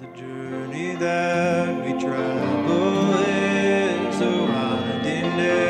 The journey that we travel is a winding day.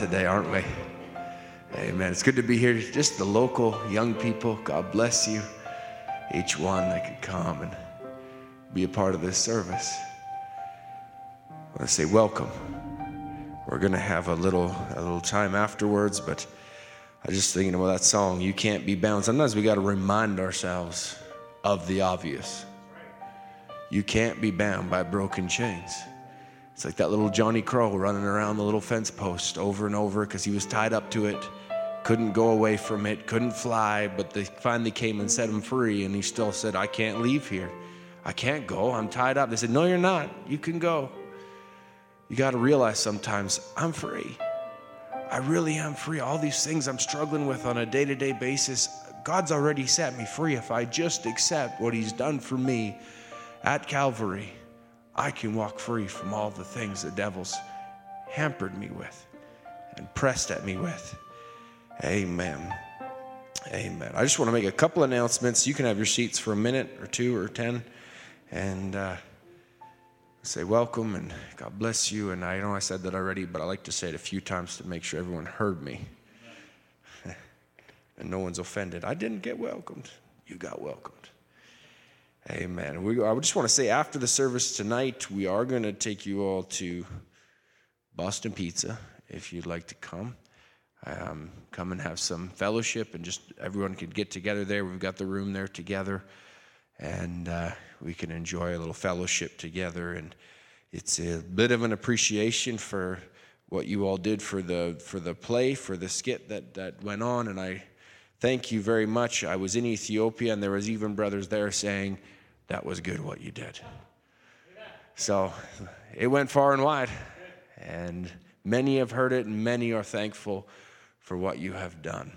today, aren't we? Amen. It's good to be here. Just the local young people. God bless you. Each one that could come and be a part of this service. I want to say welcome. We're going to have a little a little time afterwards, but I just thinking about that song. You can't be bound. Sometimes we got to remind ourselves of the obvious. You can't be bound by broken chains. It's like that little Johnny Crow running around the little fence post over and over because he was tied up to it, couldn't go away from it, couldn't fly, but they finally came and set him free, and he still said, I can't leave here. I can't go. I'm tied up. They said, No, you're not. You can go. You got to realize sometimes I'm free. I really am free. All these things I'm struggling with on a day to day basis, God's already set me free if I just accept what He's done for me at Calvary. I can walk free from all the things the devil's hampered me with and pressed at me with. Amen. Amen. I just want to make a couple announcements. You can have your seats for a minute or two or ten and uh, say welcome and God bless you. And I know I said that already, but I like to say it a few times to make sure everyone heard me and no one's offended. I didn't get welcomed, you got welcomed. Amen. We, I just want to say after the service tonight, we are going to take you all to Boston Pizza if you'd like to come. Um, come and have some fellowship, and just everyone could get together there. We've got the room there together, and uh, we can enjoy a little fellowship together. And it's a bit of an appreciation for what you all did for the for the play, for the skit that that went on, and I thank you very much. I was in Ethiopia, and there was even brothers there saying that was good what you did. So it went far and wide, and many have heard it, and many are thankful for what you have done.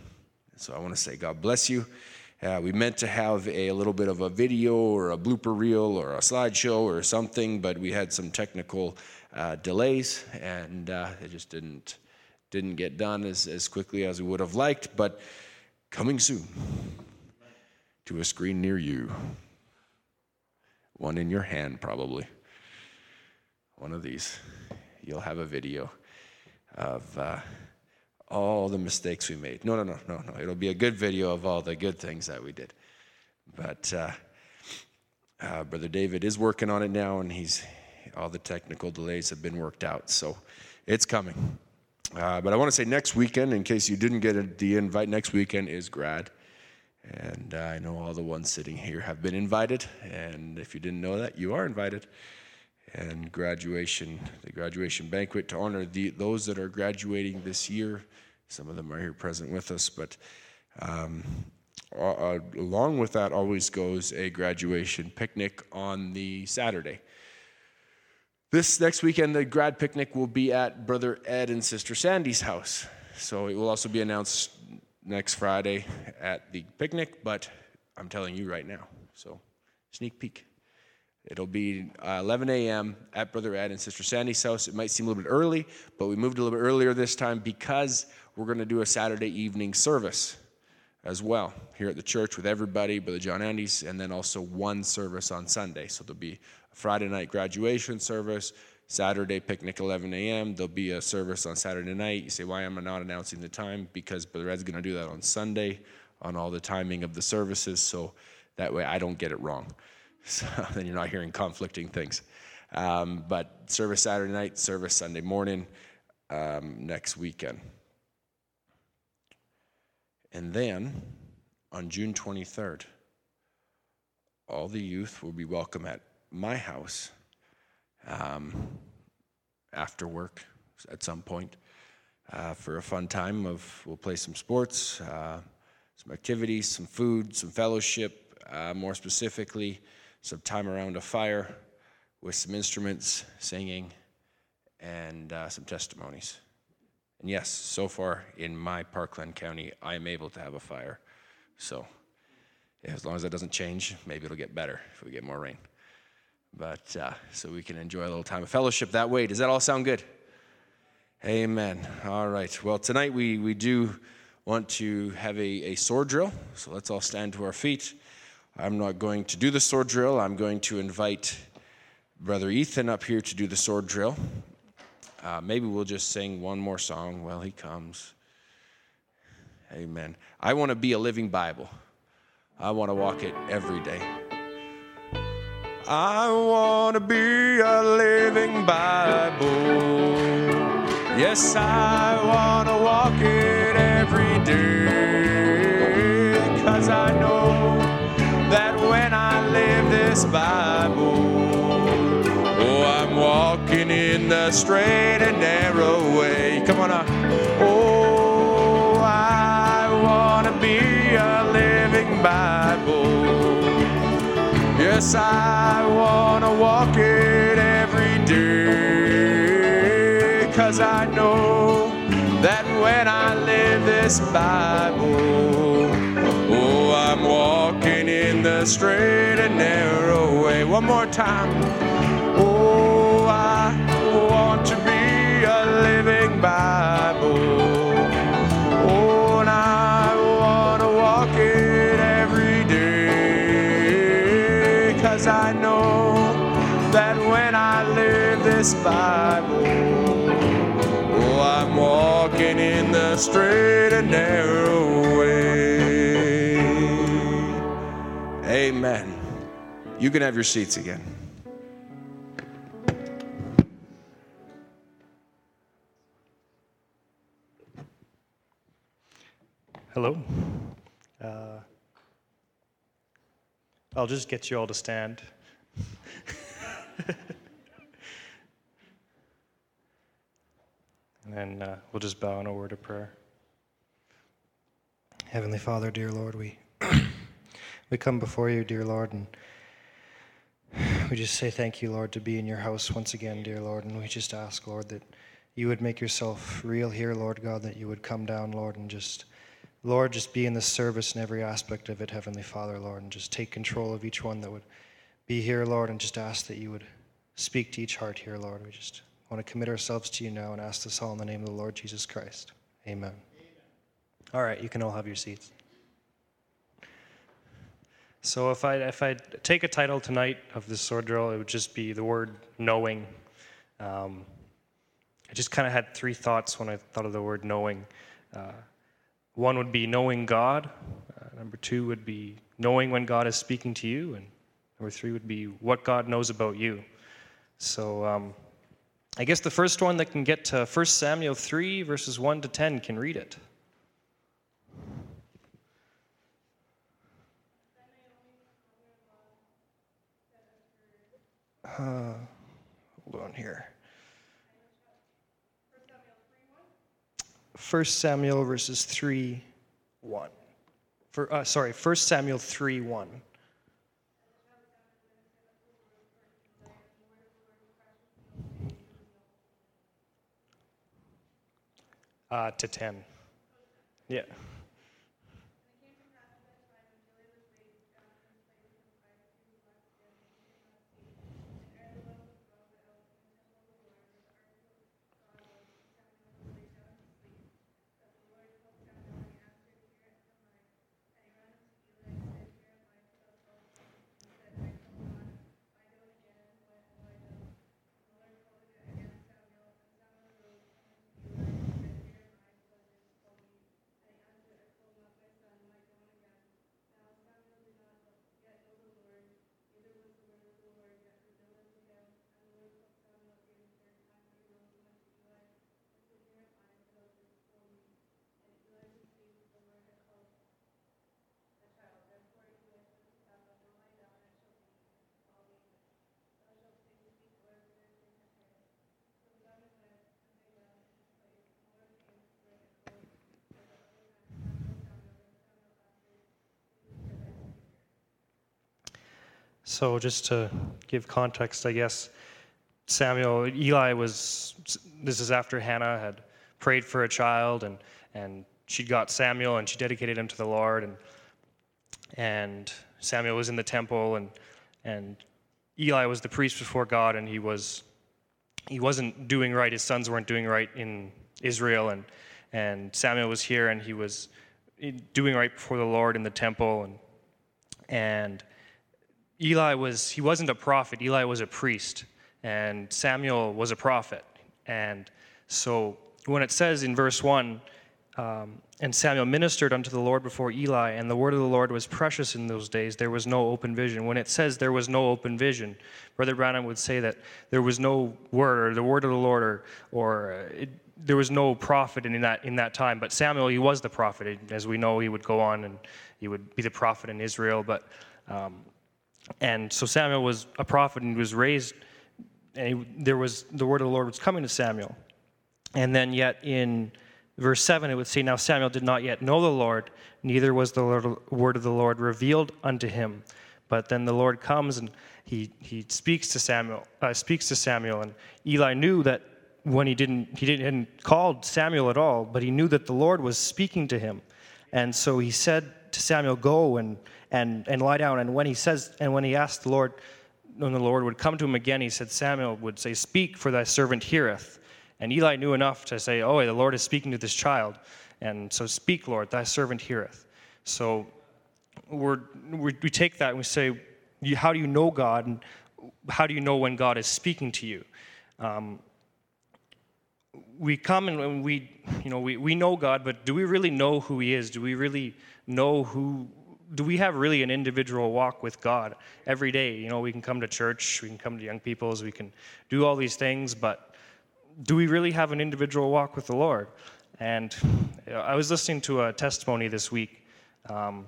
So I want to say, God bless you. Uh, we meant to have a, little bit of a video or a blooper reel or a slideshow or something, but we had some technical uh, delays, and uh, it just didn't didn't get done as, as quickly as we would have liked. But coming soon to a screen near you, one in your hand probably, one of these, you'll have a video of uh, all the mistakes we made. No, no, no, no, no. It'll be a good video of all the good things that we did. But uh, uh, Brother David is working on it now, and he's all the technical delays have been worked out. So it's coming. Uh, but I want to say next weekend, in case you didn't get the invite, next weekend is grad. And I know all the ones sitting here have been invited. And if you didn't know that, you are invited and graduation, the graduation banquet to honor the, those that are graduating this year. Some of them are here present with us, but um, uh, along with that always goes a graduation picnic on the Saturday. This next weekend, the grad picnic will be at Brother Ed and Sister Sandy's house. So it will also be announced next Friday at the picnic, but I'm telling you right now. So, sneak peek. It'll be uh, 11 a.m. at Brother Ed and Sister Sandy's house. It might seem a little bit early, but we moved a little bit earlier this time because we're going to do a Saturday evening service as well here at the church with everybody, Brother John Andes, and then also one service on Sunday. So there'll be a Friday night graduation service, Saturday picnic 11 a.m. There'll be a service on Saturday night. You say, why am I not announcing the time? Because Brother Ed's going to do that on Sunday on all the timing of the services, so that way I don't get it wrong. So then you're not hearing conflicting things. Um, but service Saturday night, service Sunday morning, um, next weekend. And then on June 23rd, all the youth will be welcome at my house um, after work at some point uh, for a fun time of we'll play some sports, uh, some activities, some food, some fellowship. Uh, more specifically, some time around a fire with some instruments, singing, and uh, some testimonies. And yes, so far in my Parkland County, I am able to have a fire. So as long as that doesn't change, maybe it'll get better if we get more rain. But uh, so we can enjoy a little time of fellowship that way. Does that all sound good? Amen. All right. Well, tonight we, we do want to have a, a sword drill. So let's all stand to our feet. I'm not going to do the sword drill. I'm going to invite Brother Ethan up here to do the sword drill. Uh, maybe we'll just sing one more song while he comes. Amen. I want to be a living Bible. I want to walk it every day. I want to be a living Bible. Yes, I want to walk it every day. Cause I know that when I live this Bible, oh, I'm walking in the straight and narrow way. Come on now. Oh, Yes, I want to walk it every day. Cause I know that when I live this Bible, oh, I'm walking in the straight and narrow way. One more time. Oh, I want to be a living Bible. This Bible, oh, I'm walking in the straight and narrow way. Amen. You can have your seats again. Hello. Uh, I'll just get you all to stand. and uh, we'll just bow in a word of prayer. Heavenly Father, dear Lord, we we come before you, dear Lord, and we just say thank you, Lord, to be in your house once again, dear Lord, and we just ask, Lord, that you would make yourself real here, Lord God, that you would come down, Lord, and just Lord, just be in the service in every aspect of it, Heavenly Father, Lord, and just take control of each one that would be here, Lord, and just ask that you would speak to each heart here, Lord. We just want to commit ourselves to you now and ask this all in the name of the Lord Jesus Christ. Amen. All right, you can all have your seats. So if I if I take a title tonight of this sword drill, it would just be the word knowing. Um, I just kind of had three thoughts when I thought of the word knowing. Uh, one would be knowing God. Uh, number two would be knowing when God is speaking to you. And number three would be what God knows about you. So um, I guess the first one that can get to 1 Samuel 3, verses 1 to 10, can read it. Uh, hold on here. 1 Samuel verses 3 1. For, uh, sorry, 1 Samuel 3 1. Uh, to 10. Yeah. So, just to give context, I guess Samuel, Eli was, this is after Hannah had prayed for a child and, and she got Samuel and she dedicated him to the Lord. And, and Samuel was in the temple and, and Eli was the priest before God and he, was, he wasn't doing right. His sons weren't doing right in Israel. And, and Samuel was here and he was doing right before the Lord in the temple. And, and Eli was, he wasn't a prophet, Eli was a priest, and Samuel was a prophet. And so when it says in verse 1, um, and Samuel ministered unto the Lord before Eli, and the word of the Lord was precious in those days. There was no open vision. When it says there was no open vision, Brother Branham would say that there was no word, or the word of the Lord, or, or uh, it, there was no prophet in that, in that time. But Samuel, he was the prophet. As we know, he would go on and he would be the prophet in Israel. But um, and so Samuel was a prophet and he was raised, and he, there was the word of the Lord was coming to Samuel. And then, yet in verse 7, it would say, Now Samuel did not yet know the Lord, neither was the Lord, word of the Lord revealed unto him. But then the Lord comes and he, he speaks to Samuel, uh, speaks to Samuel, and Eli knew that when he didn't, he didn't hadn't called Samuel at all, but he knew that the Lord was speaking to him. And so he said to Samuel, Go and, and, and lie down. And when he says, and when he asked the Lord, when the Lord would come to him again, he said, Samuel would say, Speak, for thy servant heareth. And Eli knew enough to say, Oh, the Lord is speaking to this child. And so speak, Lord, thy servant heareth. So we we take that and we say, How do you know God? And how do you know when God is speaking to you? Um, we come and- we, you know, we, we know God, but do we really know who He is? Do we really know who? Do we have really an individual walk with God every day? You know, we can come to church, we can come to young people's, we can do all these things, but do we really have an individual walk with the Lord? And I was listening to a testimony this week. Um,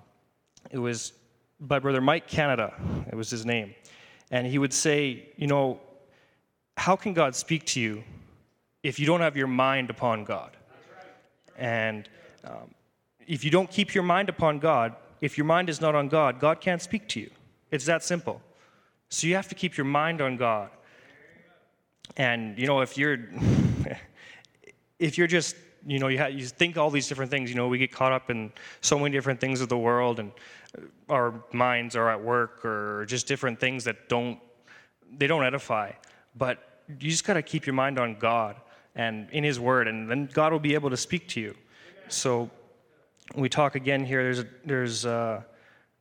it was by Brother Mike Canada, it was his name. And he would say, you know, how can God speak to you if you don't have your mind upon God? And um, if you don't keep your mind upon God, if your mind is not on God, God can't speak to you. It's that simple. So you have to keep your mind on God. And you know, if you're if you're just you know you, you think all these different things, you know, we get caught up in so many different things of the world, and uh, our minds are at work or just different things that don't they don't edify. But you just got to keep your mind on God and in His Word, and then God will be able to speak to you. So we talk again here. There's there's uh,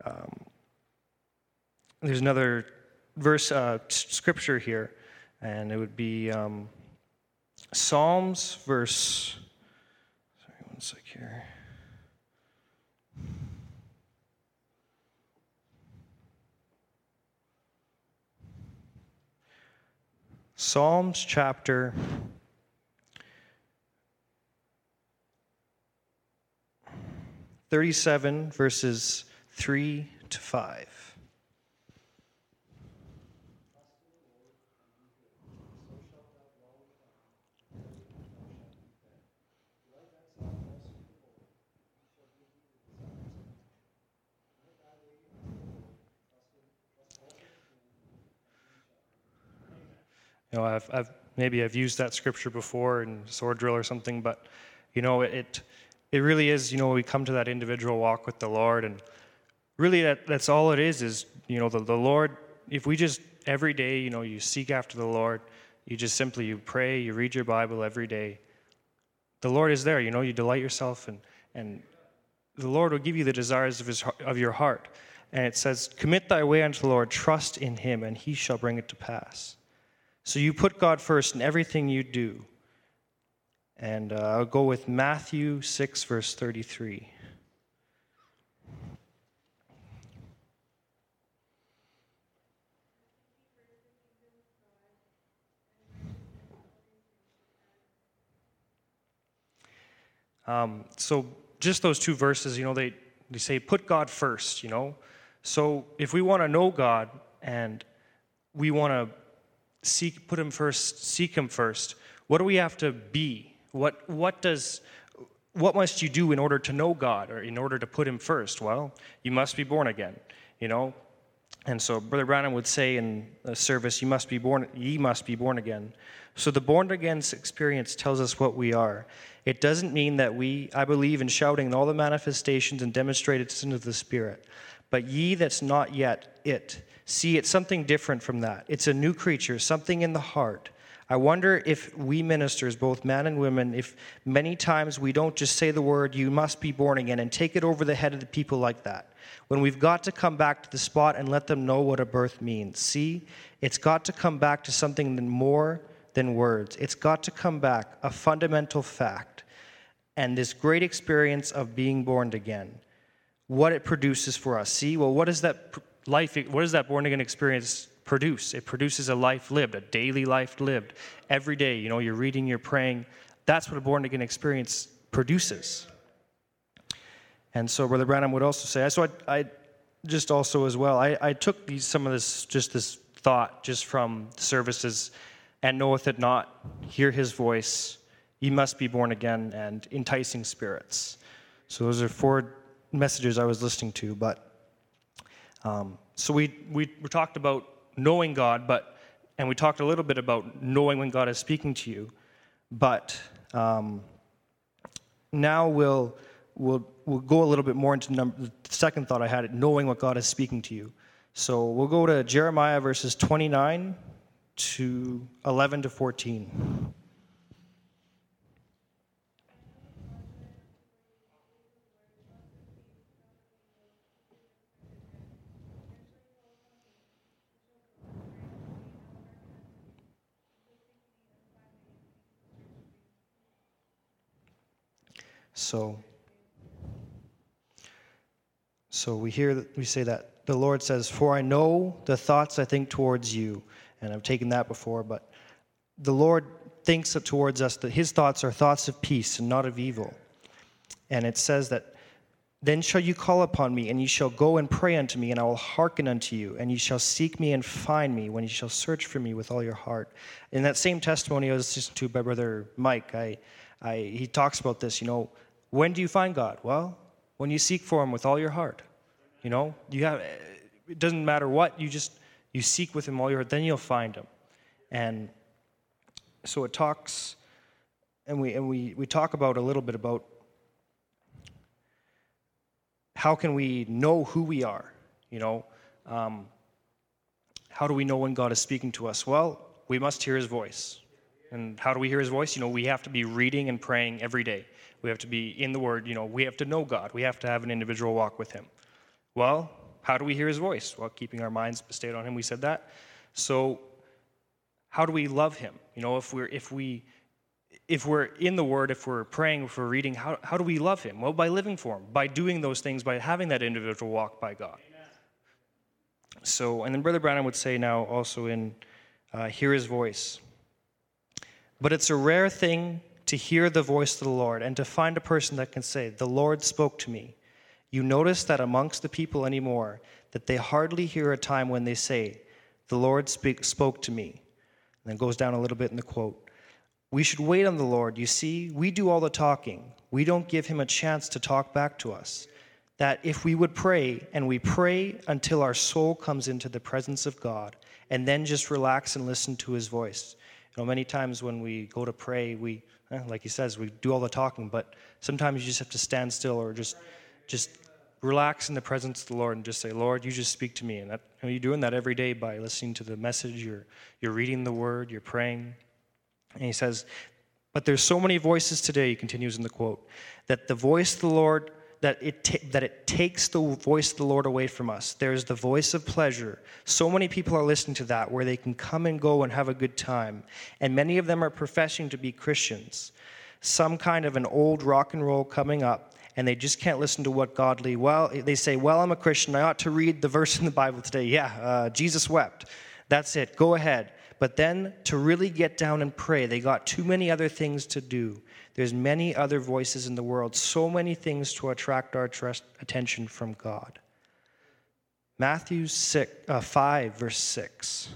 um, there's another verse uh, scripture here, and it would be um, Psalms verse. Sorry, one sec here. Psalms chapter 37, verses 3 to 5. You know, I've, I've maybe I've used that scripture before in sword drill or something, but you know, it it really is. You know, we come to that individual walk with the Lord, and really that that's all it is. Is you know, the, the Lord. If we just every day, you know, you seek after the Lord, you just simply you pray, you read your Bible every day. The Lord is there. You know, you delight yourself, and and the Lord will give you the desires of his of your heart. And it says, "Commit thy way unto the Lord; trust in Him, and He shall bring it to pass." So you put God first in everything you do. And uh, I'll go with Matthew 6, verse 33. Um, so just those two verses, you know, they, they say put God first, you know. So if we want to know God and we want to seek put him first seek him first what do we have to be what what does what must you do in order to know god or in order to put him first well you must be born again you know and so brother branham would say in the service you must be born ye must be born again so the born again experience tells us what we are it doesn't mean that we i believe in shouting in all the manifestations and demonstrated sins of the spirit but ye that's not yet it See, it's something different from that. It's a new creature, something in the heart. I wonder if we ministers, both men and women, if many times we don't just say the word, you must be born again, and take it over the head of the people like that. When we've got to come back to the spot and let them know what a birth means. See, it's got to come back to something more than words. It's got to come back, a fundamental fact, and this great experience of being born again what it produces for us. See, well, what is that life, What is that born again experience produce? It produces a life lived, a daily life lived. Every day, you know, you're reading, you're praying. That's what a born again experience produces. And so, Brother Branham would also say, so I, I just also as well, I, I took these, some of this, just this thought just from services, and knoweth it not, hear his voice, Ye must be born again, and enticing spirits. So those are four messages I was listening to. But um, so we, we we talked about knowing God, but and we talked a little bit about knowing when God is speaking to you. But um, now we'll we'll we'll go a little bit more into number, the second thought I had, it, knowing what God is speaking to you. So we'll go to Jeremiah verses 29 to 11 to 14. So, so we hear we say that the Lord says, "For I know the thoughts I think towards you," and I've taken that before, but the Lord thinks towards us that His thoughts are thoughts of peace and not of evil, and it says that. Then shall you call upon me, and ye shall go and pray unto me, and I will hearken unto you, and ye shall seek me and find me when ye shall search for me with all your heart. In that same testimony I was listening to by Brother Mike, I, I, he talks about this, you know, when do you find God? Well, when you seek for him with all your heart. You know, you have it doesn't matter what, you just you seek with him all your heart, then you'll find him. And so it talks and we and we, we talk about a little bit about how can we know who we are? You know, um, how do we know when God is speaking to us? Well, we must hear his voice. And how do we hear his voice? You know, we have to be reading and praying every day. We have to be in the Word. You know, we have to know God. We have to have an individual walk with Him. Well, how do we hear His voice? Well, keeping our minds stayed on Him. We said that. So, how do we love Him? You know, if we're if we if we're in the Word, if we're praying, if we're reading, how, how do we love Him? Well, by living for Him, by doing those things, by having that individual walk by God. Amen. So, and then Brother Branham would say now also in uh, Hear His Voice. But it's a rare thing to hear the voice of the Lord and to find a person that can say, The Lord spoke to me. You notice that amongst the people anymore, that they hardly hear a time when they say, The Lord speak, spoke to me. And then goes down a little bit in the quote. We should wait on the Lord. You see, we do all the talking. We don't give him a chance to talk back to us. That if we would pray, and we pray until our soul comes into the presence of God, and then just relax and listen to his voice. You know, many times when we go to pray, we Eh, like he says, we do all the talking, but sometimes you just have to stand still or just just relax in the presence of the Lord and just say, Lord, you just speak to me. And that, you know, you're doing that every day by listening to the message, you're, you're reading the word, you're praying. And he says, but there's so many voices today, he continues in the quote, that the voice of the Lord that it, ta- that it takes the voice of the Lord away from us. There's the voice of pleasure. So many people are listening to that where they can come and go and have a good time. And many of them are professing to be Christians. Some kind of an old rock and roll coming up, and they just can't listen to what godly. Well, they say, Well, I'm a Christian. I ought to read the verse in the Bible today. Yeah, uh, Jesus wept. That's it. Go ahead. But then to really get down and pray, they got too many other things to do. There's many other voices in the world, so many things to attract our attention from God. Matthew 6, uh, 5, verse 6.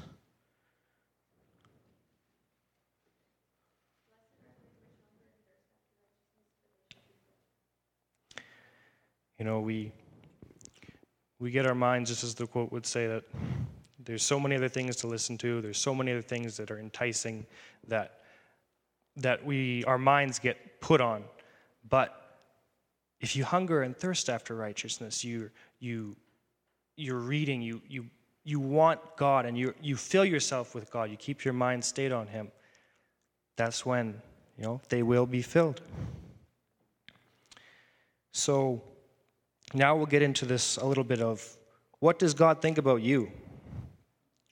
You know, we we get our minds, just as the quote would say, that there's so many other things to listen to. There's so many other things that are enticing that that we our minds get put on. But if you hunger and thirst after righteousness, you you you're reading, you you you want God and you you fill yourself with God, you keep your mind stayed on him. That's when, you know, they will be filled. So now we'll get into this a little bit of what does God think about you?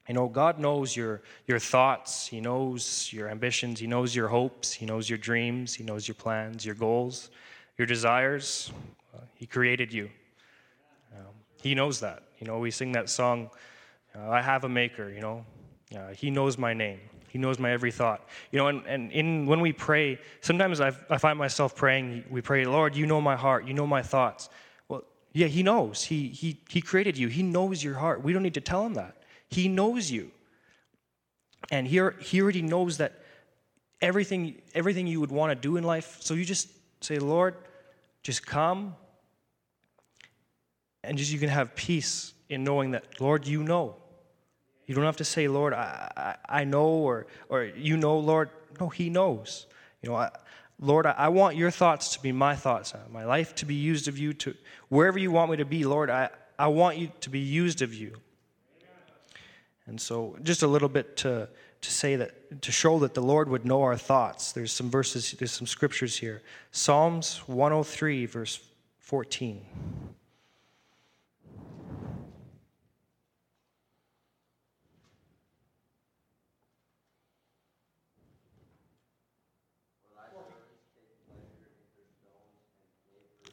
You know, God knows your, your thoughts, He knows your ambitions, He knows your hopes, He knows your dreams, He knows your plans, your goals, your desires. Uh, he created you. Um, he knows that. You know, we sing that song, uh, I have a maker, you know. Uh, he knows my name. He knows my every thought. You know, and, and in, when we pray, sometimes I, I find myself praying, we pray, Lord, you know my heart, you know my thoughts. Well, yeah, He knows. He, he, he created you, He knows your heart. We don't need to tell Him that. He knows you. And he, he already knows that everything, everything you would want to do in life. So you just say, Lord, just come. And just you can have peace in knowing that, Lord, you know. You don't have to say, Lord, I, I, I know, or, or you know, Lord. No, He knows. You know, I, Lord, I, I want your thoughts to be my thoughts, uh, my life to be used of you, to wherever you want me to be, Lord, I, I want you to be used of you. And so, just a little bit to, to say that, to show that the Lord would know our thoughts. There's some verses, there's some scriptures here. Psalms 103, verse 14.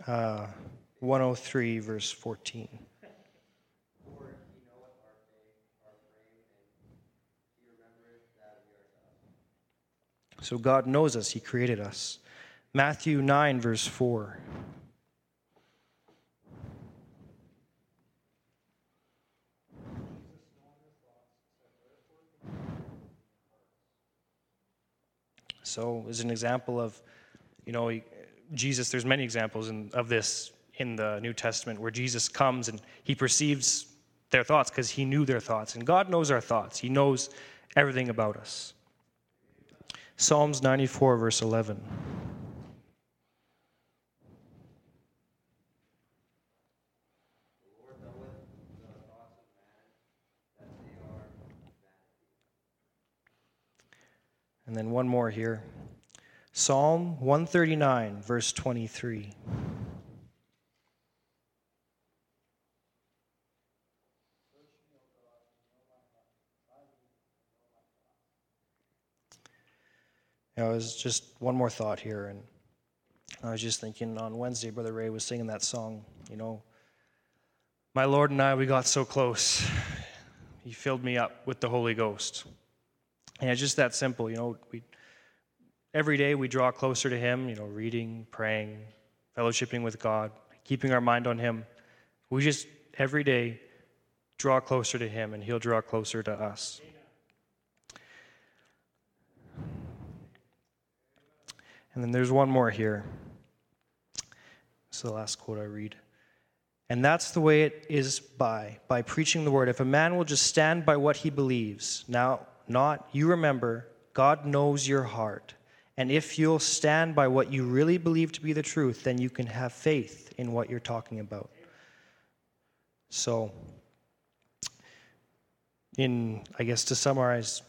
Uh, 103, verse 14. So God knows us, He created us. Matthew 9, verse 4. So, as an example of, you know, Jesus, there's many examples in, of this in the New Testament where Jesus comes and he perceives their thoughts because he knew their thoughts. And God knows our thoughts, He knows everything about us. Psalms 94, verse 11. And then one more here. Psalm 139, verse 23. I was just one more thought here, and I was just thinking on Wednesday, Brother Ray was singing that song, you know, my Lord and I, we got so close. He filled me up with the Holy Ghost. And it's just that simple, you know, we every day we draw closer to Him, you know, reading, praying, fellowshipping with God, keeping our mind on Him. We just every day draw closer to Him, and He'll draw closer to us. And then there's one more here. Is the last quote I read. And that's the way it is by by preaching the word. If a man will just stand by what he believes, now not you remember, God knows your heart. And if you'll stand by what you really believe to be the truth, then you can have faith in what you're talking about. So, in, I guess to summarize,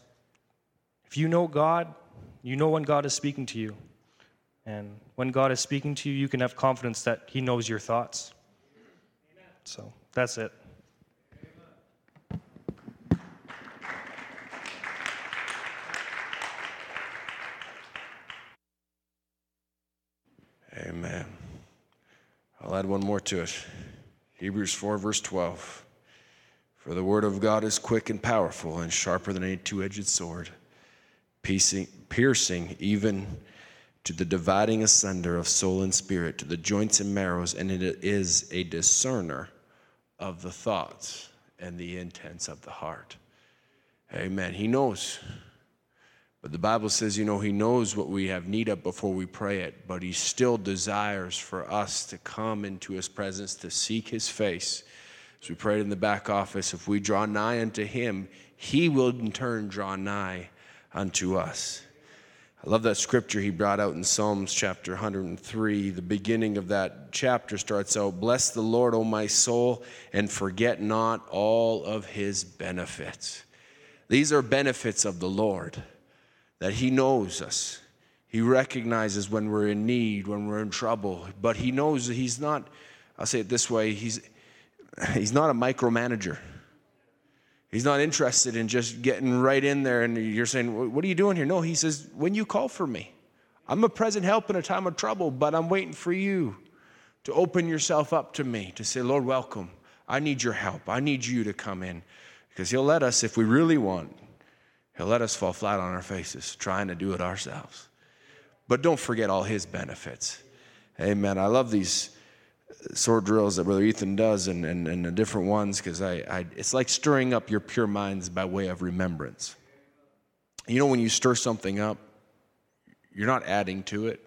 if you know God, you know when God is speaking to you. And when God is speaking to you, you can have confidence that He knows your thoughts. So, that's it. Amen. I'll add one more to it. Hebrews 4, verse 12. For the word of God is quick and powerful and sharper than any two edged sword, piercing even to the dividing asunder of soul and spirit, to the joints and marrows, and it is a discerner of the thoughts and the intents of the heart. Amen. He knows. But the Bible says, you know, He knows what we have need of before we pray it, but He still desires for us to come into His presence, to seek His face. As we prayed in the back office, if we draw nigh unto Him, He will in turn draw nigh unto us. I love that scripture he brought out in Psalms chapter 103. The beginning of that chapter starts out Bless the Lord, O my soul, and forget not all of his benefits. These are benefits of the Lord that He knows us. He recognizes when we're in need, when we're in trouble, but He knows that He's not, I'll say it this way, He's, he's not a micromanager. He's not interested in just getting right in there and you're saying, What are you doing here? No, He says, When you call for me, I'm a present help in a time of trouble, but I'm waiting for you to open yourself up to me, to say, Lord, welcome. I need your help. I need you to come in. Because He'll let us, if we really want, He'll let us fall flat on our faces trying to do it ourselves. But don't forget all his benefits. Amen. I love these sword drills that Brother Ethan does and, and, and the different ones because I, I, it's like stirring up your pure minds by way of remembrance. You know, when you stir something up, you're not adding to it,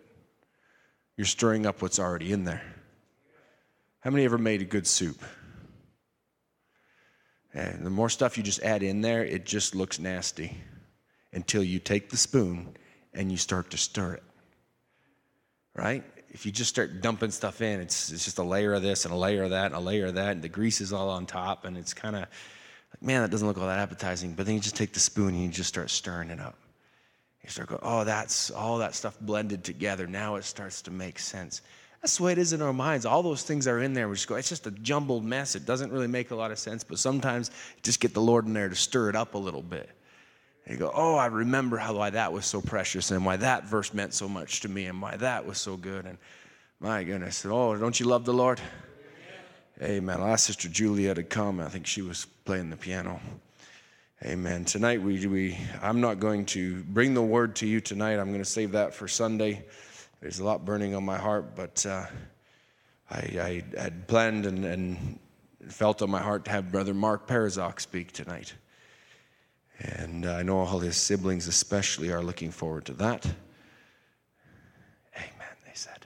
you're stirring up what's already in there. How many ever made a good soup? And the more stuff you just add in there, it just looks nasty until you take the spoon and you start to stir it. Right? If you just start dumping stuff in, it's, it's just a layer of this and a layer of that and a layer of that, and the grease is all on top, and it's kind of like, man, that doesn't look all that appetizing. But then you just take the spoon and you just start stirring it up. You start going, oh, that's all that stuff blended together. Now it starts to make sense. That's the way it is in our minds. All those things are in there. We just go, it's just a jumbled mess. It doesn't really make a lot of sense, but sometimes just get the Lord in there to stir it up a little bit. You go, oh, I remember how why that was so precious and why that verse meant so much to me and why that was so good. And my goodness, oh, don't you love the Lord? Amen. Last Sister Juliet had come. I think she was playing the piano. Amen. Tonight we, we I'm not going to bring the word to you tonight. I'm going to save that for Sunday. There's a lot burning on my heart, but uh, I, I, had planned and, and, felt on my heart to have Brother Mark Perozok speak tonight. And I know all his siblings, especially, are looking forward to that. Amen, they said.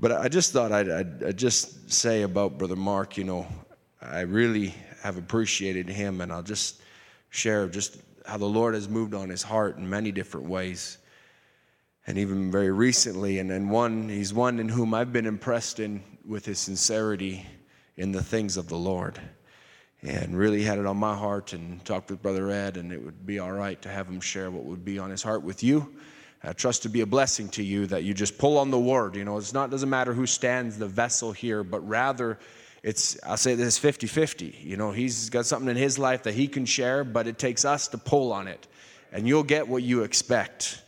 But I just thought I'd, I'd, I'd just say about Brother Mark, you know, I really have appreciated him, and I'll just share just how the Lord has moved on his heart in many different ways. And even very recently, and, and one, he's one in whom I've been impressed in with his sincerity in the things of the Lord. And really had it on my heart and talked with Brother Ed, and it would be all right to have him share what would be on his heart with you. I trust to be a blessing to you that you just pull on the word. You know, it's not doesn't matter who stands the vessel here, but rather it's I'll say this 50-50. You know, he's got something in his life that he can share, but it takes us to pull on it. And you'll get what you expect.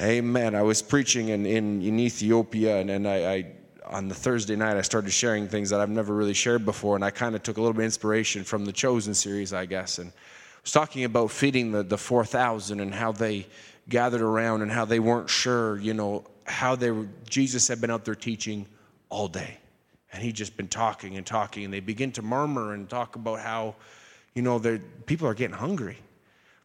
Amen. I was preaching in, in, in Ethiopia and, and I, I on the Thursday night, I started sharing things that I've never really shared before, and I kind of took a little bit of inspiration from the Chosen series, I guess, and was talking about feeding the, the 4,000 and how they gathered around and how they weren't sure, you know, how they were, Jesus had been out there teaching all day. And he'd just been talking and talking, and they begin to murmur and talk about how, you know, people are getting hungry.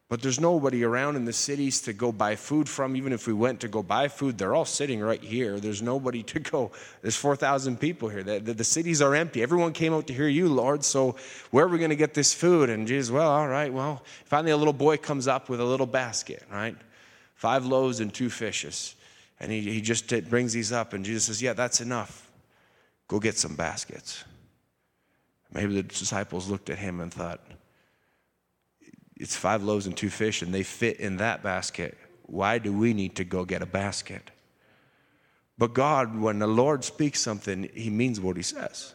But there's nobody around in the cities to go buy food from. Even if we went to go buy food, they're all sitting right here. There's nobody to go. There's 4,000 people here. The, the, the, cities are empty. Everyone came out to hear you, Lord. So where are we going to get this food? And Jesus, well, all right. Well, finally, a little boy comes up with a little basket, right? Five loaves and two fishes. And he, he just brings these up. And Jesus says, yeah, that's enough. Go get some baskets. Maybe the disciples looked at him and thought, it's five loaves and two fish, and they fit in that basket. Why do we need to go get a basket? But God, when the Lord speaks something, He means what He says.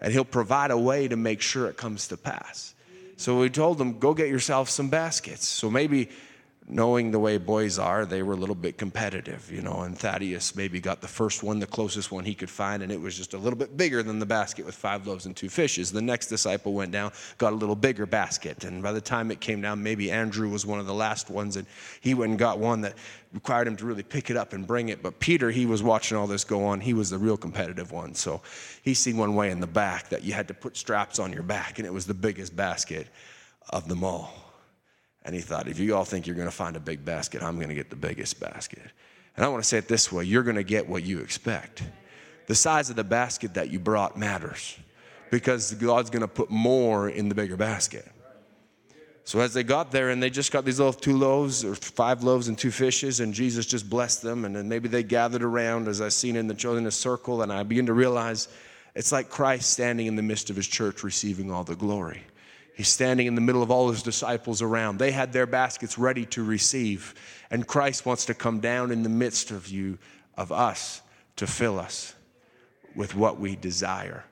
And He'll provide a way to make sure it comes to pass. So we told them, go get yourself some baskets. So maybe knowing the way boys are, they were a little bit competitive, you know. And Thaddeus maybe got the first one, the closest one he could find, and it was just a little bit bigger than the basket with five loaves and two fishes. The next disciple went down, got a little bigger basket, and by the time it came down, maybe Andrew was one of the last ones, and he went and got one that required him to really pick it up and bring it. But Peter, he was watching all this go on. He was the real competitive one, so he seen one way in the back that you had to put straps on your back, and it was the biggest basket of them all. And he thought, if you all think you're going to find a big basket, I'm going to get the biggest basket. And I want to say it this way you're going to get what you expect. The size of the basket that you brought matters because God's going to put more in the bigger basket. So as they got there and they just got these little two loaves or five loaves and two fishes, and Jesus just blessed them, and then maybe they gathered around as I seen in the children a circle, and I begin to realize it's like Christ standing in the midst of his church receiving all the glory. He's standing in the middle of all his disciples around. They had their baskets ready to receive. And Christ wants to come down in the midst of you, of us, to fill us with what we desire.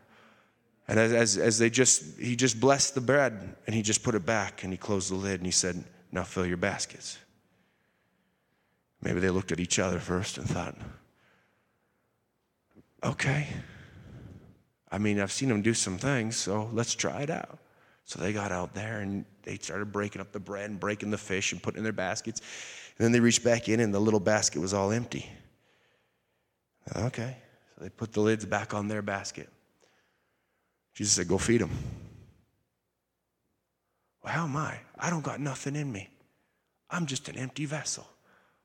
And as, as, as, they just, he just blessed the bread and he just put it back and he closed the lid and he said, Now fill your baskets. Maybe they looked at each other first and thought, Okay. I mean, I've seen him do some things, so let's try it out. So they got out there and they started breaking up the bread and breaking the fish and putting in their baskets. And then they reached back in and the little basket was all empty. Okay. So they put the lids back on their basket. Jesus said, Go feed them. Well, how am I? I don't got nothing in me. I'm just an empty vessel.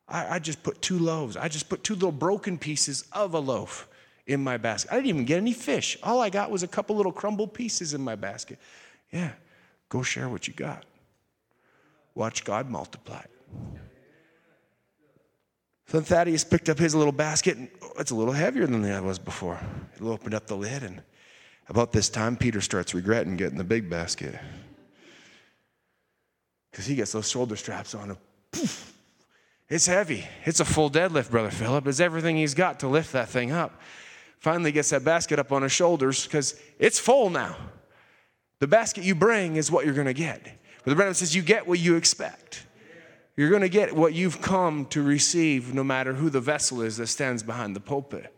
I, I just put two loaves. I just put two little broken pieces of a loaf in my basket. I didn't even get any fish. All I got was a couple little crumbled pieces in my basket. Yeah, go share what you got. Watch God multiply. it. So then Thaddeus picked up his little basket, and it's a little heavier than it was before. He opened up the lid, and about this time, Peter starts regretting getting the big basket. Because he gets those shoulder straps on him. Poof. It's heavy. It's a full deadlift, Brother Philip. It's everything he's got to lift that thing up. Finally gets that basket up on his shoulders because it's full now. The basket you bring is what you're going to get. But the Branham says you get what you expect. You're going to get what you've come to receive no matter who the vessel is that stands behind the pulpit.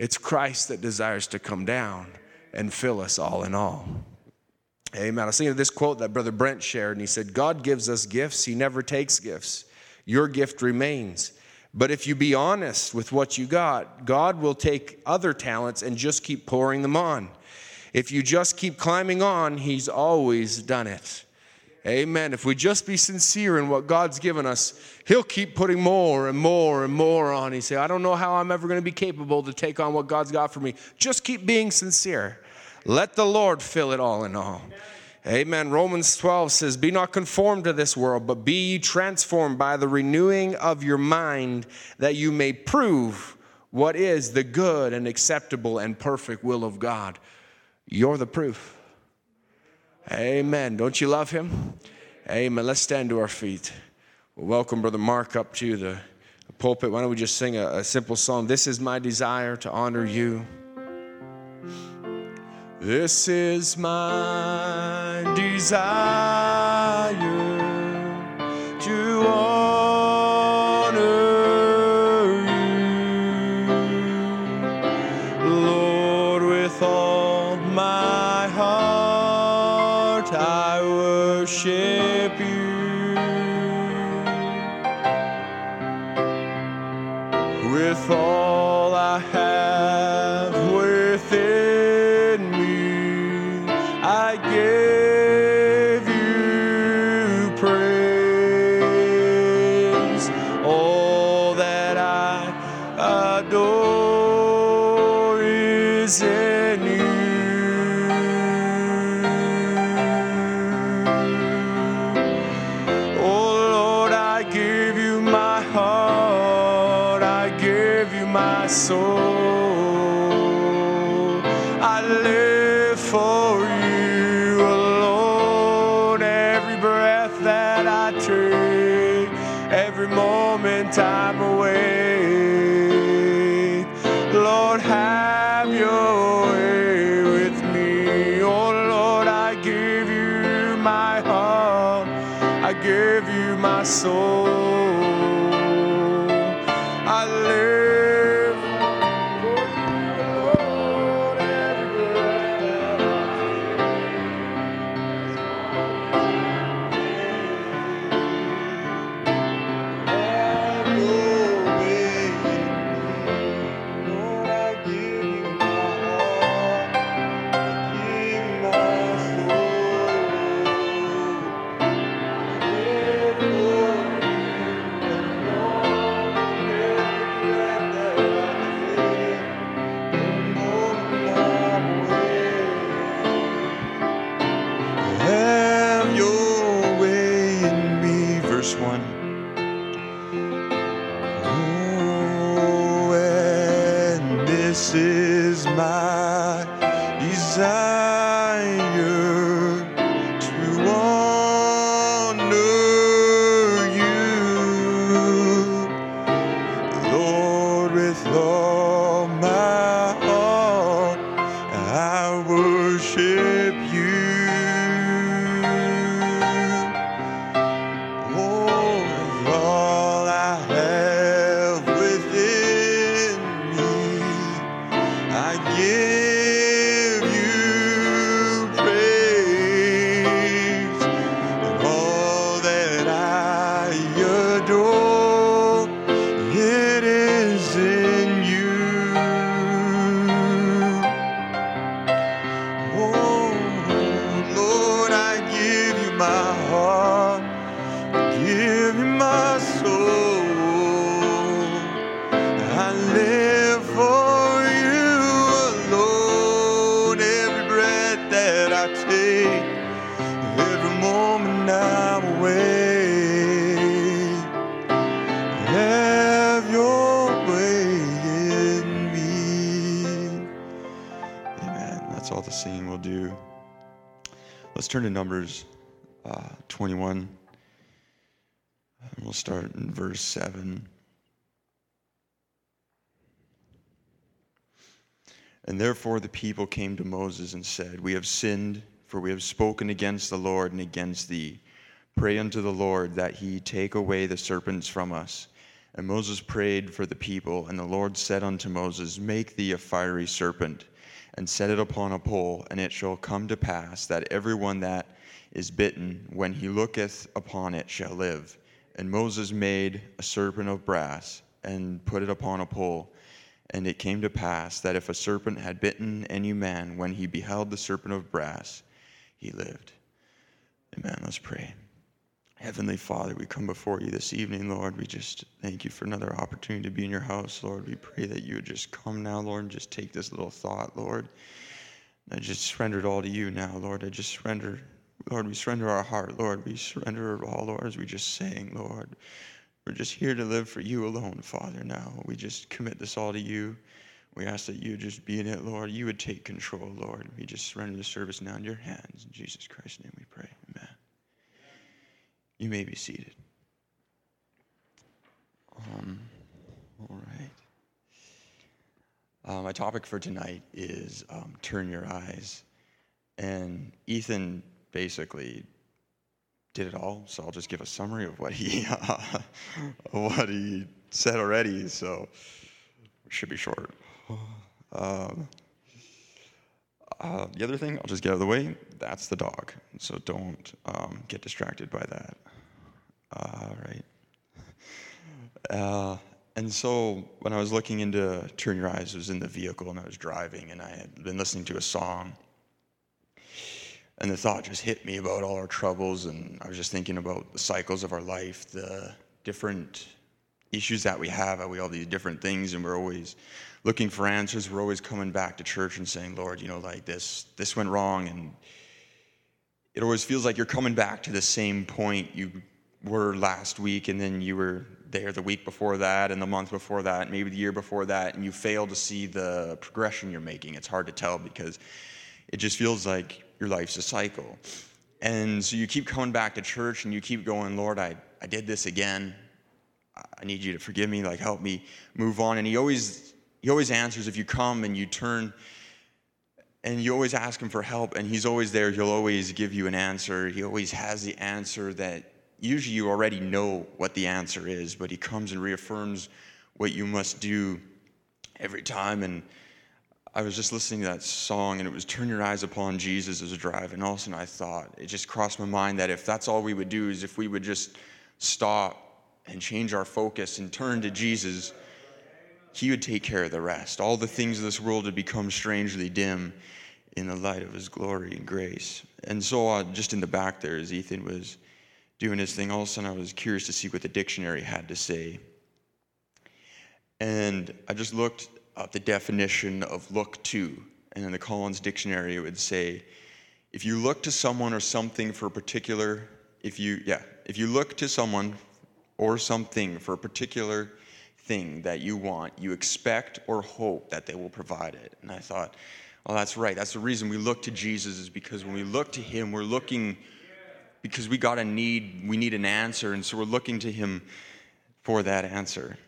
It's Christ that desires to come down and fill us all in all. Amen. I was thinking of this quote that Brother Brent shared, and he said, God gives us gifts, He never takes gifts. Your gift remains. But if you be honest with what you got, God will take other talents and just keep pouring them on. If you just keep climbing on, He's always done it. Amen. If we just be sincere in what God's given us, He'll keep putting more and more and more on. He say, I don't know how I'm ever going to be capable to take on what God's got for me. Just keep being sincere. Let the Lord fill it all in all. Amen. Romans 12 says, Be not conformed to this world, but be transformed by the renewing of your mind, that you may prove what is the good and acceptable and perfect will of God. You're the proof. Amen. Don't you love him? Amen. Let's stand to our feet. We'll welcome Brother Mark up to the pulpit. Why don't we just sing a, a simple song? This is my desire to honor you. This is my desire to honor soul. Numbers uh, 21. And we'll start in verse 7. And therefore the people came to Moses and said, We have sinned, for we have spoken against the Lord and against thee. Pray unto the Lord that he take away the serpents from us. And Moses prayed for the people, and the Lord said unto Moses, Make thee a fiery serpent, and set it upon a pole, and it shall come to pass that every one that is bitten, when he looketh upon it, shall live. And Moses made a serpent of brass, and put it upon a pole. And it came to pass that if a serpent had bitten any man, when he beheld the serpent of brass, he lived. Amen. Let's pray. Heavenly Father, we come before you this evening, Lord. We just thank you for another opportunity to be in your house, Lord. We pray that you would just come now, Lord, and just take this little thought, Lord. I just surrender it all to you now, Lord. I just surrender, Lord, we surrender our heart, Lord. We surrender all, Lord, as we just sang, Lord. We're just here to live for you alone, Father, now. We just commit this all to you. We ask that you just be in it, Lord. You would take control, Lord. We just surrender the service now in your hands. In Jesus Christ's name we pray. Amen. You may be seated. Um, all right. Uh, my topic for tonight is um, turn your eyes. And Ethan basically did it all, so I'll just give a summary of what he uh, what he said already. So it should be short. Um, uh, the other thing, I'll just get out of the way. That's the dog, so don't um, get distracted by that. All right. Uh, and so when I was looking into Turn Your Eyes, I was in the vehicle and I was driving, and I had been listening to a song and the thought just hit me about all our troubles and i was just thinking about the cycles of our life the different issues that we have we all these different things and we're always looking for answers. We're always coming back to church and saying lord you know like this this went wrong and it always feels like you're coming back to the same point you were last week and then you were there the week before that and the month before that maybe the year before that and you fail to see the progression you're making. It's hard to tell because it just feels like your life's a cycle. And so you keep coming back to church and you keep going, Lord, I, I did this again. I need you to forgive me, like help me move on. And he always he always answers if you come and you turn and you always ask him for help and he's always there. He'll always give you an answer. He always has the answer that usually you already know what the answer is, but he comes and reaffirms what you must do every time and I was just listening to that song and it was Turn Your Eyes Upon Jesus as a drive. And all of a sudden I thought, it just crossed my mind that if that's all we would do is if we would just stop and change our focus and turn to Jesus, He would take care of the rest. All the things of this world would become strangely dim in the light of His glory and grace. And so, uh, just in the back there, as Ethan was doing his thing, all of a sudden I was curious to see what the dictionary had to say. And I just looked uh, the definition of look to. And in the Collins Dictionary, it would say, if you look to someone or something for a particular, if you, yeah, if you look to someone or something for a particular thing that you want, you expect or hope that they will provide it. And I thought, well, that's right. That's the reason we look to Jesus is because when we look to him, we're looking because we got a need, we need an answer, and so we're looking to him for that answer.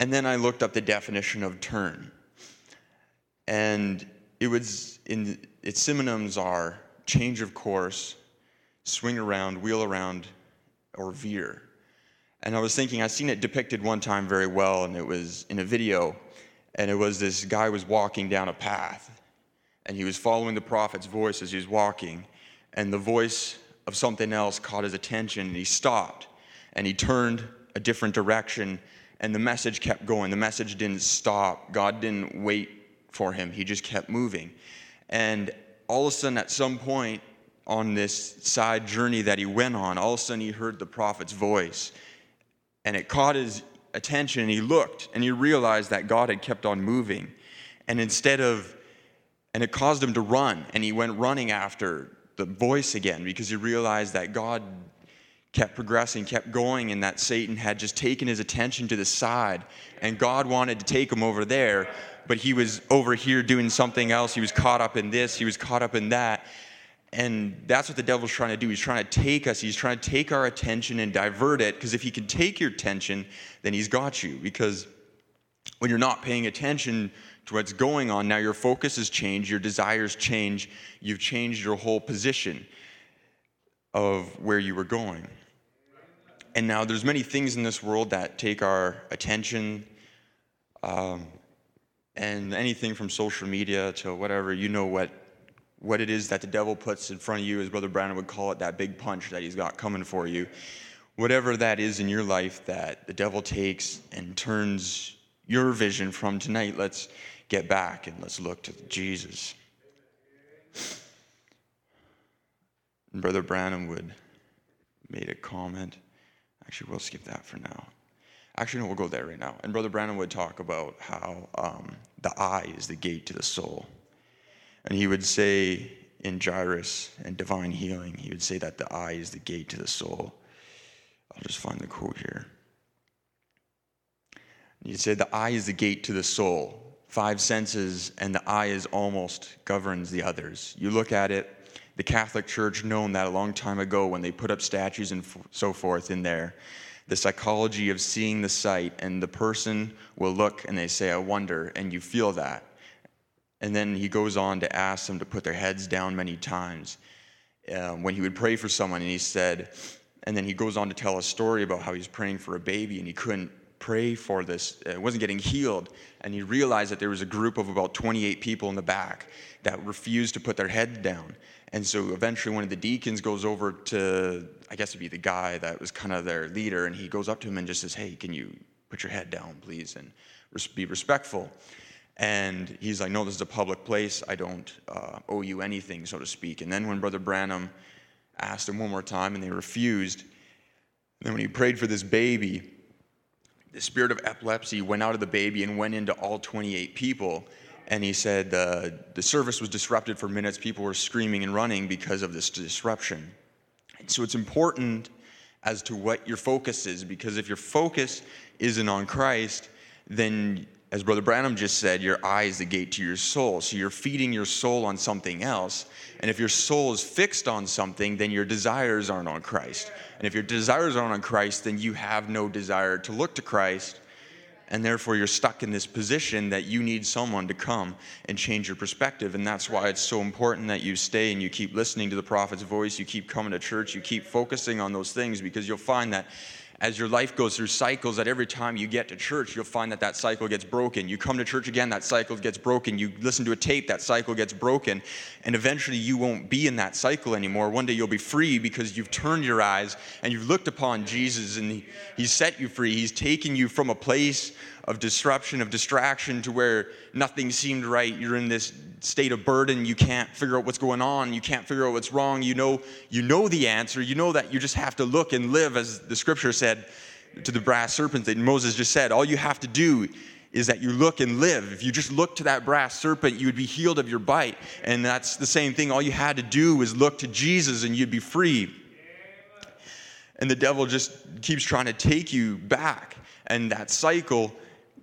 And then I looked up the definition of turn. And it was in its synonyms are change of course, swing around, wheel around, or veer. And I was thinking, I've seen it depicted one time very well, and it was in a video. And it was this guy was walking down a path, and he was following the prophet's voice as he was walking. And the voice of something else caught his attention, and he stopped, and he turned a different direction and the message kept going. The message didn't stop. God didn't wait for him, he just kept moving. And all of a sudden, at some point on this side journey that he went on, all of a sudden he heard the prophet's voice. And it caught his attention, and he looked and he realized that God had kept on moving. And instead of And it caused him to run. And he went running after the voice again because he realized that God kept progressing, kept going, and that Satan had just taken his attention to the side. And God wanted to take him over there, but he was over here doing something else. He was caught up in this, he was caught up in that. And that's what the devil's trying to do. He's trying to take us, he's trying to take our attention and divert it. Because if he can take your attention, then he's got you. Because when you're not paying attention to what's going on, now your focus has changed, your desires change, you've changed your whole position of where you were going. And now there's many things in this world that take our attention, um, and anything from social media to whatever, you know what what it is that the devil puts in front of you, as Brother Branham would call it, that big punch that he's got coming for you. Whatever that is in your life that the devil takes and turns your vision from tonight, let's get back and let's look to Jesus. And Brother Branham would made a comment. Actually, we'll skip that for now. Actually, no, we'll go there right now. And Brother Branham would talk about how um, the eye is the gate to the soul. And he would say in Jairus and divine healing, he would say that the eye is the gate to the soul. I'll just find the quote here. He'd say the eye is the gate to the soul. Five senses, and the eye is almost governs the others. You look at it, the Catholic Church known that a long time ago when they put up statues and so forth in there. The psychology of seeing the sight, and the person will look and they say, I wonder, and you feel that. And then he goes on to ask them to put their heads down many times. Um, when he would pray for someone, and he said, and then he goes on to tell a story about how he was praying for a baby and he couldn't pray for this, it wasn't getting healed. And he realized that there was a group of about 28 people in the back that refused to put their head down. And so eventually, one of the deacons goes over to, I guess it'd be the guy that was kind of their leader, and he goes up to him and just says, Hey, can you put your head down, please, and be respectful? And he's like, No, this is a public place. I don't uh, owe you anything, so to speak. And then when Brother Branham asked him one more time and they refused, then when he prayed for this baby, the spirit of epilepsy went out of the baby and went into all 28 people. And he said uh, the service was disrupted for minutes. People were screaming and running because of this disruption. And so it's important as to what your focus is, because if your focus isn't on Christ, then as Brother Branham just said, your eye is the gate to your soul. So you're feeding your soul on something else. And if your soul is fixed on something, then your desires aren't on Christ. And if your desires aren't on Christ, then you have no desire to look to Christ. And therefore, you're stuck in this position that you need someone to come and change your perspective. And that's why it's so important that you stay and you keep listening to the prophet's voice, you keep coming to church, you keep focusing on those things because you'll find that as your life goes through cycles that every time you get to church you'll find that that cycle gets broken. You come to church again that cycle gets broken. You listen to a tape that cycle gets broken. And eventually you won't be in that cycle anymore. One day you'll be free because you've turned your eyes and you've looked upon jesus and he, he's set you free. He's taken you from a place of disruption of distraction to where nothing seemed right. You're in this state of burden. You can't figure out what's going on. You can't figure out what's wrong. You know you know the answer. You know that you just have to look and live as the scripture said to the brass serpent that moses just said. All you have to do is that you look and live. If you just look to that brass serpent you would be healed of your bite. And that's the same thing. All you had to do was look to jesus and you'd be free. And the devil just keeps trying to take you back. And that cycle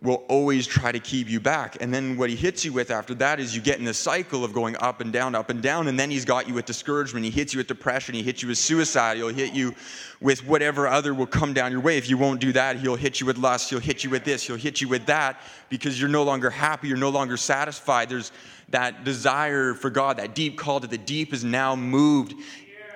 will always try to keep you back. And then what he hits you with after that is you get in the cycle of going up and down, up and down. And then he's got you with discouragement. He hits you with depression. He hits you with suicide. He'll hit you with whatever other will come down your way. If you won't do that, he'll hit you with lust. He'll hit you with this. He'll hit you with that because you're no longer happy. You're no longer satisfied. There's that desire for God, that deep call to the deep is now moved.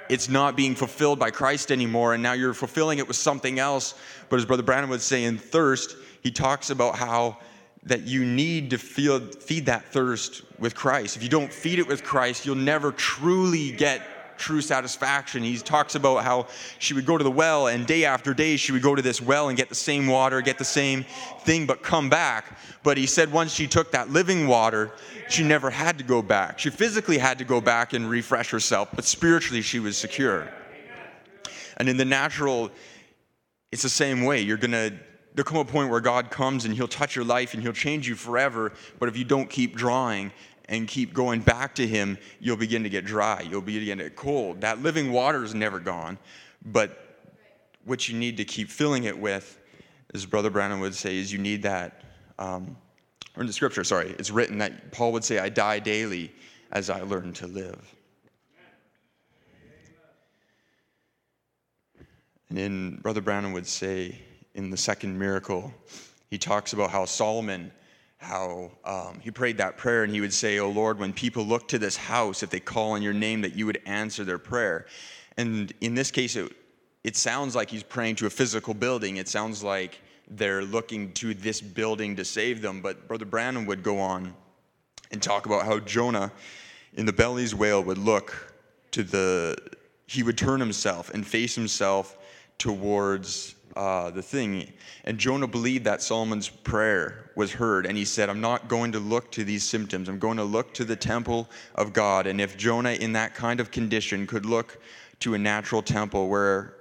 It's not being fulfilled by Christ anymore. And now you're fulfilling it with something else. But as Brother Branham would say in thirst, he talks about how that you need to feel, feed that thirst with Christ. If you don't feed it with Christ, you'll never truly get true satisfaction. He talks about how she would go to the well, and day after day, she would go to this well and get the same water, get the same thing, but come back. But he said once she took that living water, she never had to go back. She physically had to go back and refresh herself, but spiritually, she was secure. And in the natural, it's the same way. You're going to there'll come a point where God comes and He'll touch your life and He'll change you forever. But if you don't keep drawing and keep going back to Him, you'll begin to get dry. You'll begin to get cold. That living water is never gone, but what you need to keep filling it with, as Brother Branham would say, is you need that. Um, or in the scripture, sorry, it's written that Paul would say, I die daily as I learn to live. And then Brother Branham would say in the second miracle, he talks about how Solomon, how um, he prayed that prayer, and he would say, Oh Lord, when people look to this house, if they call on your name, that you would answer their prayer. And in this case, it, it sounds like he's praying to a physical building. It sounds like they're looking to this building to save them. But Brother Branham would go on and talk about how Jonah in the belly's whale would look to the, he would turn himself and face himself towards uh, the thing. And Jonah believed that Solomon's prayer was heard, and he said, I'm not going to look to these symptoms. I'm going to look to the temple of God. And if Jonah, in that kind of condition, could look to a natural temple where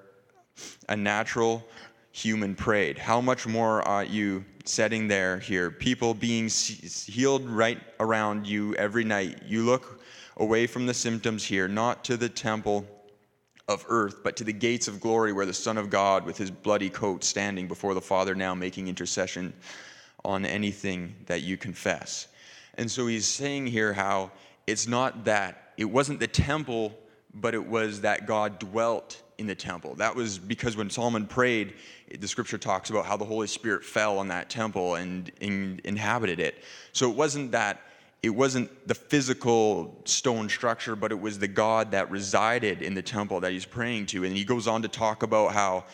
a natural human prayed, how much more are you setting there here? People being healed right around you every night. You look away from the symptoms here, not to the temple of earth, but to the gates of glory where the Son of God, with his bloody coat, standing before the Father now, making intercession on anything that you confess. And so he's saying here how it's not that, it wasn't the temple, but it was that God dwelt in the temple. That was because when Solomon prayed, the scripture talks about how the Holy Spirit fell on that temple and in, inhabited it. So it wasn't that it wasn't the physical stone structure, but it was the God that resided in the temple that he's praying to. And he goes on to talk about how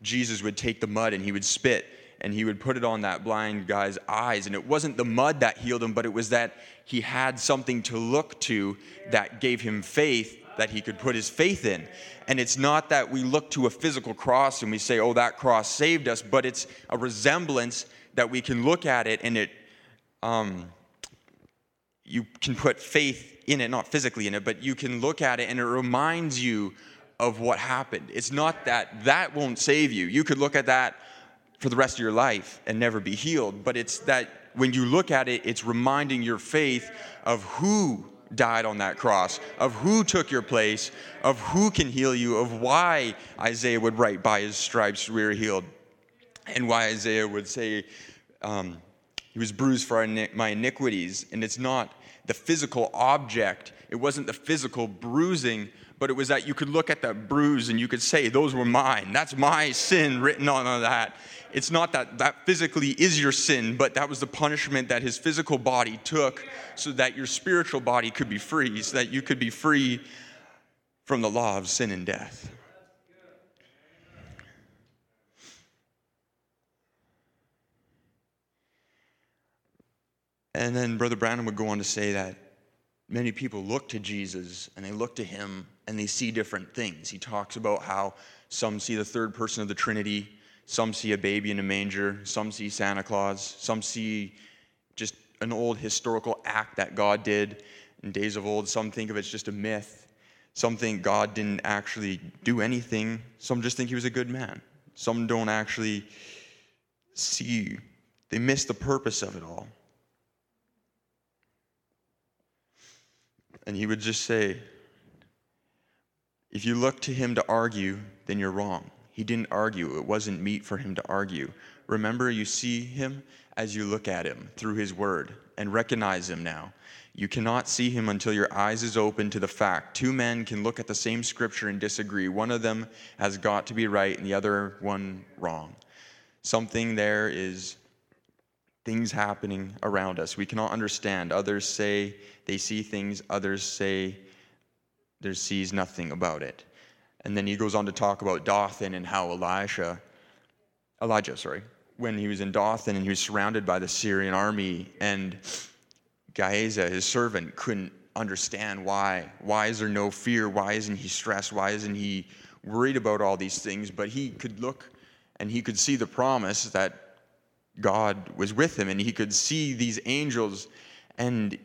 Jesus would take the mud and he would spit and he would put it on that blind guy's eyes. And it wasn't the mud that healed him, but it was that he had something to look to that gave him faith that he could put his faith in. And it's not that we look to a physical cross and we say, oh, that cross saved us, but it's a resemblance that we can look at it and it. Um, you can put faith in it, not physically in it, but you can look at it and it reminds you of what happened. It's not that that won't save you. You could look at that for the rest of your life and never be healed, but it's that when you look at it, it's reminding your faith of who died on that cross, of who took your place, of who can heal you, of why Isaiah would write, By his stripes we are healed, and why Isaiah would say, um, he was bruised for my iniquities. And it's not the physical object, it wasn't the physical bruising, but it was that you could look at that bruise and you could say, Those were mine. That's my sin written on that. It's not that that physically is your sin, but that was the punishment that his physical body took so that your spiritual body could be free, so that you could be free from the law of sin and death. And then Brother Branham would go on to say that many people look to Jesus and they look to him and they see different things. He talks about how some see the third person of the Trinity, some see a baby in a manger, some see Santa Claus, some see just an old historical act that God did in days of old. Some think of it as just a myth. Some think God didn't actually do anything. Some just think he was a good man. Some don't actually see, they miss the purpose of it all. And he would just say, If you look to him to argue, then you're wrong. He didn't argue, it wasn't meet for him to argue. Remember, you see him as you look at him through his word and recognize him now. You cannot see him until your eyes is open to the fact. Two men can look at the same scripture and disagree. One of them has got to be right and the other one wrong. Something there is things happening around us. We cannot understand. Others say they see things, others say there sees nothing about it. And then he goes on to talk about Dothan and how Elisha, Elijah, sorry, when he was in Dothan and he was surrounded by the Syrian army, and Gehazi, his servant, couldn't understand why. Why is there no fear? Why isn't he stressed? Why isn't he worried about all these things? But he could look and he could see the promise that God was with him, and he could see these angels, and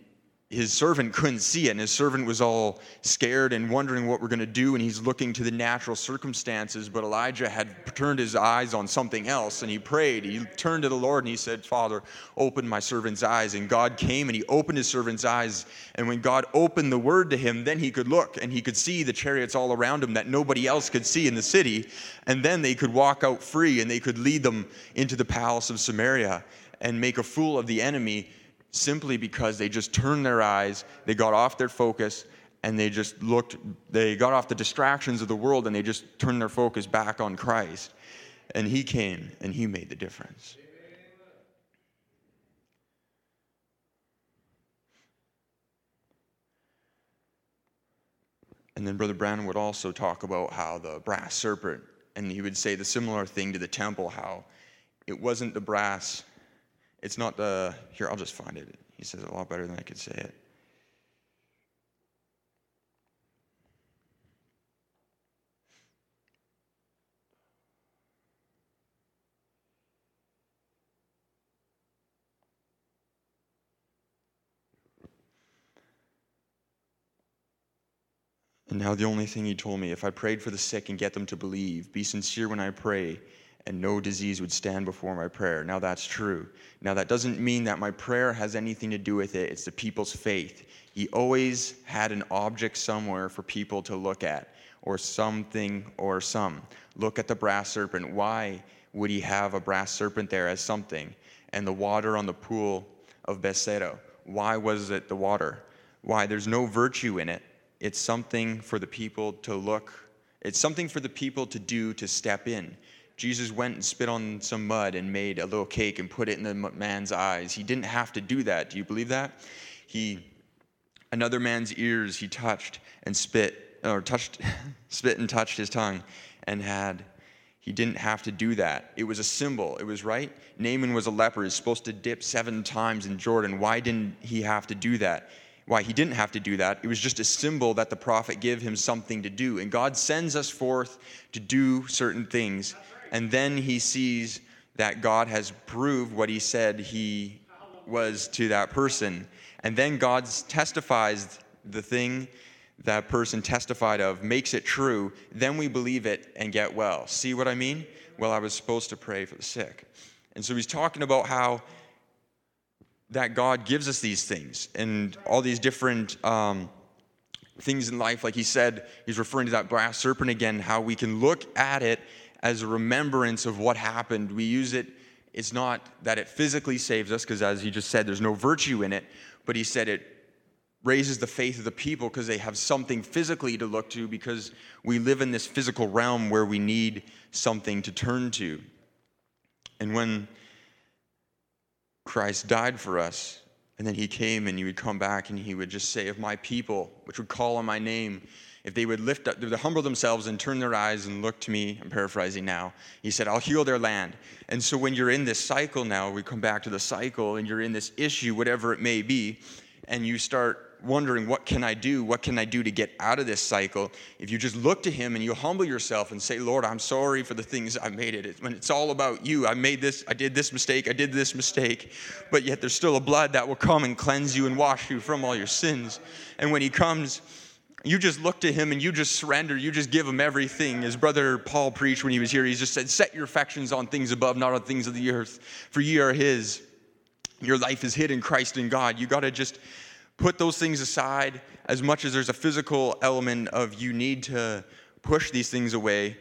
his servant couldn't see it, and his servant was all scared and wondering what we're going to do, and he's looking to the natural circumstances. But Elijah had turned his eyes on something else, and he prayed. He turned to the Lord and he said, Father, open my servant's eyes. And God came and he opened his servant's eyes. And when God opened the word to him, then he could look and he could see the chariots all around him that nobody else could see in the city. And then they could walk out free and they could lead them into the palace of Samaria and make a fool of the enemy simply because they just turned their eyes, they got off their focus, and they just looked, they got off the distractions of the world and they just turned their focus back on Christ. And He came and He made the difference. And then Brother Branham would also talk about how the brass serpent, and he would say the similar thing to the temple, how it wasn't the brass it's not the, here, I'll just find it. He says it a lot better than I could say it. And now the only thing he told me, if I prayed for the sick and get them to believe, be sincere when I pray, and no disease would stand before my prayer. Now that's true. Now that doesn't mean that my prayer has anything to do with it. It's the people's faith. He always had an object somewhere for people to look at, or something or some. Look at the brass serpent. Why would he have a brass serpent there as something? And the water on the pool of Bethsaida. Why was it the water? Why? There's no virtue in it. It's something for the people to look. It's something for the people to do to step in. Jesus went and spit on some mud and made a little cake and put it in the man's eyes. He didn't have to do that. Do you believe that? He, another man's ears, he touched and spit, or touched, spit and touched his tongue and had. He didn't have to do that. It was a symbol. It was right. Naaman was a leper. He's supposed to dip seven times in Jordan. Why didn't he have to do that? Why he didn't have to do that. It was just a symbol that the prophet gave him something to do. And God sends us forth to do certain things and then he sees that God has proved what he said he was to that person. And then God testifies the thing that person testified of, makes it true, then we believe it and get well. See what I mean? Well, I was supposed to pray for the sick. And so he's talking about how that God gives us these things and all these different um, things in life. Like he said, he's referring to that brass serpent again, how we can look at it as a remembrance of what happened. We use it, it's not that it physically saves us, because as he just said, there's no virtue in it, but he said it raises the faith of the people because they have something physically to look to, because we live in this physical realm where we need something to turn to. And when Christ died for us, and then he came and he would come back and he would just say, If my people, which would call on my name, if they would lift up, they would humble themselves and turn their eyes and look to me, I'm paraphrasing now, he said, I'll heal their land. And so when you're in this cycle now, we come back to the cycle and you're in this issue, whatever it may be, and you start wondering, what can I do? What can I do to get out of this cycle? If you just look to him and you humble yourself and say, Lord, I'm sorry for the things I made it. When it's all about you, I made this, I did this mistake, I did this mistake, but yet there's still a blood that will come and cleanse you and wash you from all your sins. And when he comes, you just look to him and you just surrender. You just give him everything. As Brother Paul preached when he was here, he just said, Set your affections on things above, not on things of the earth, for ye are his. Your life is hid in Christ in God. You got to just put those things aside as much as there's a physical element of you need to push these things away.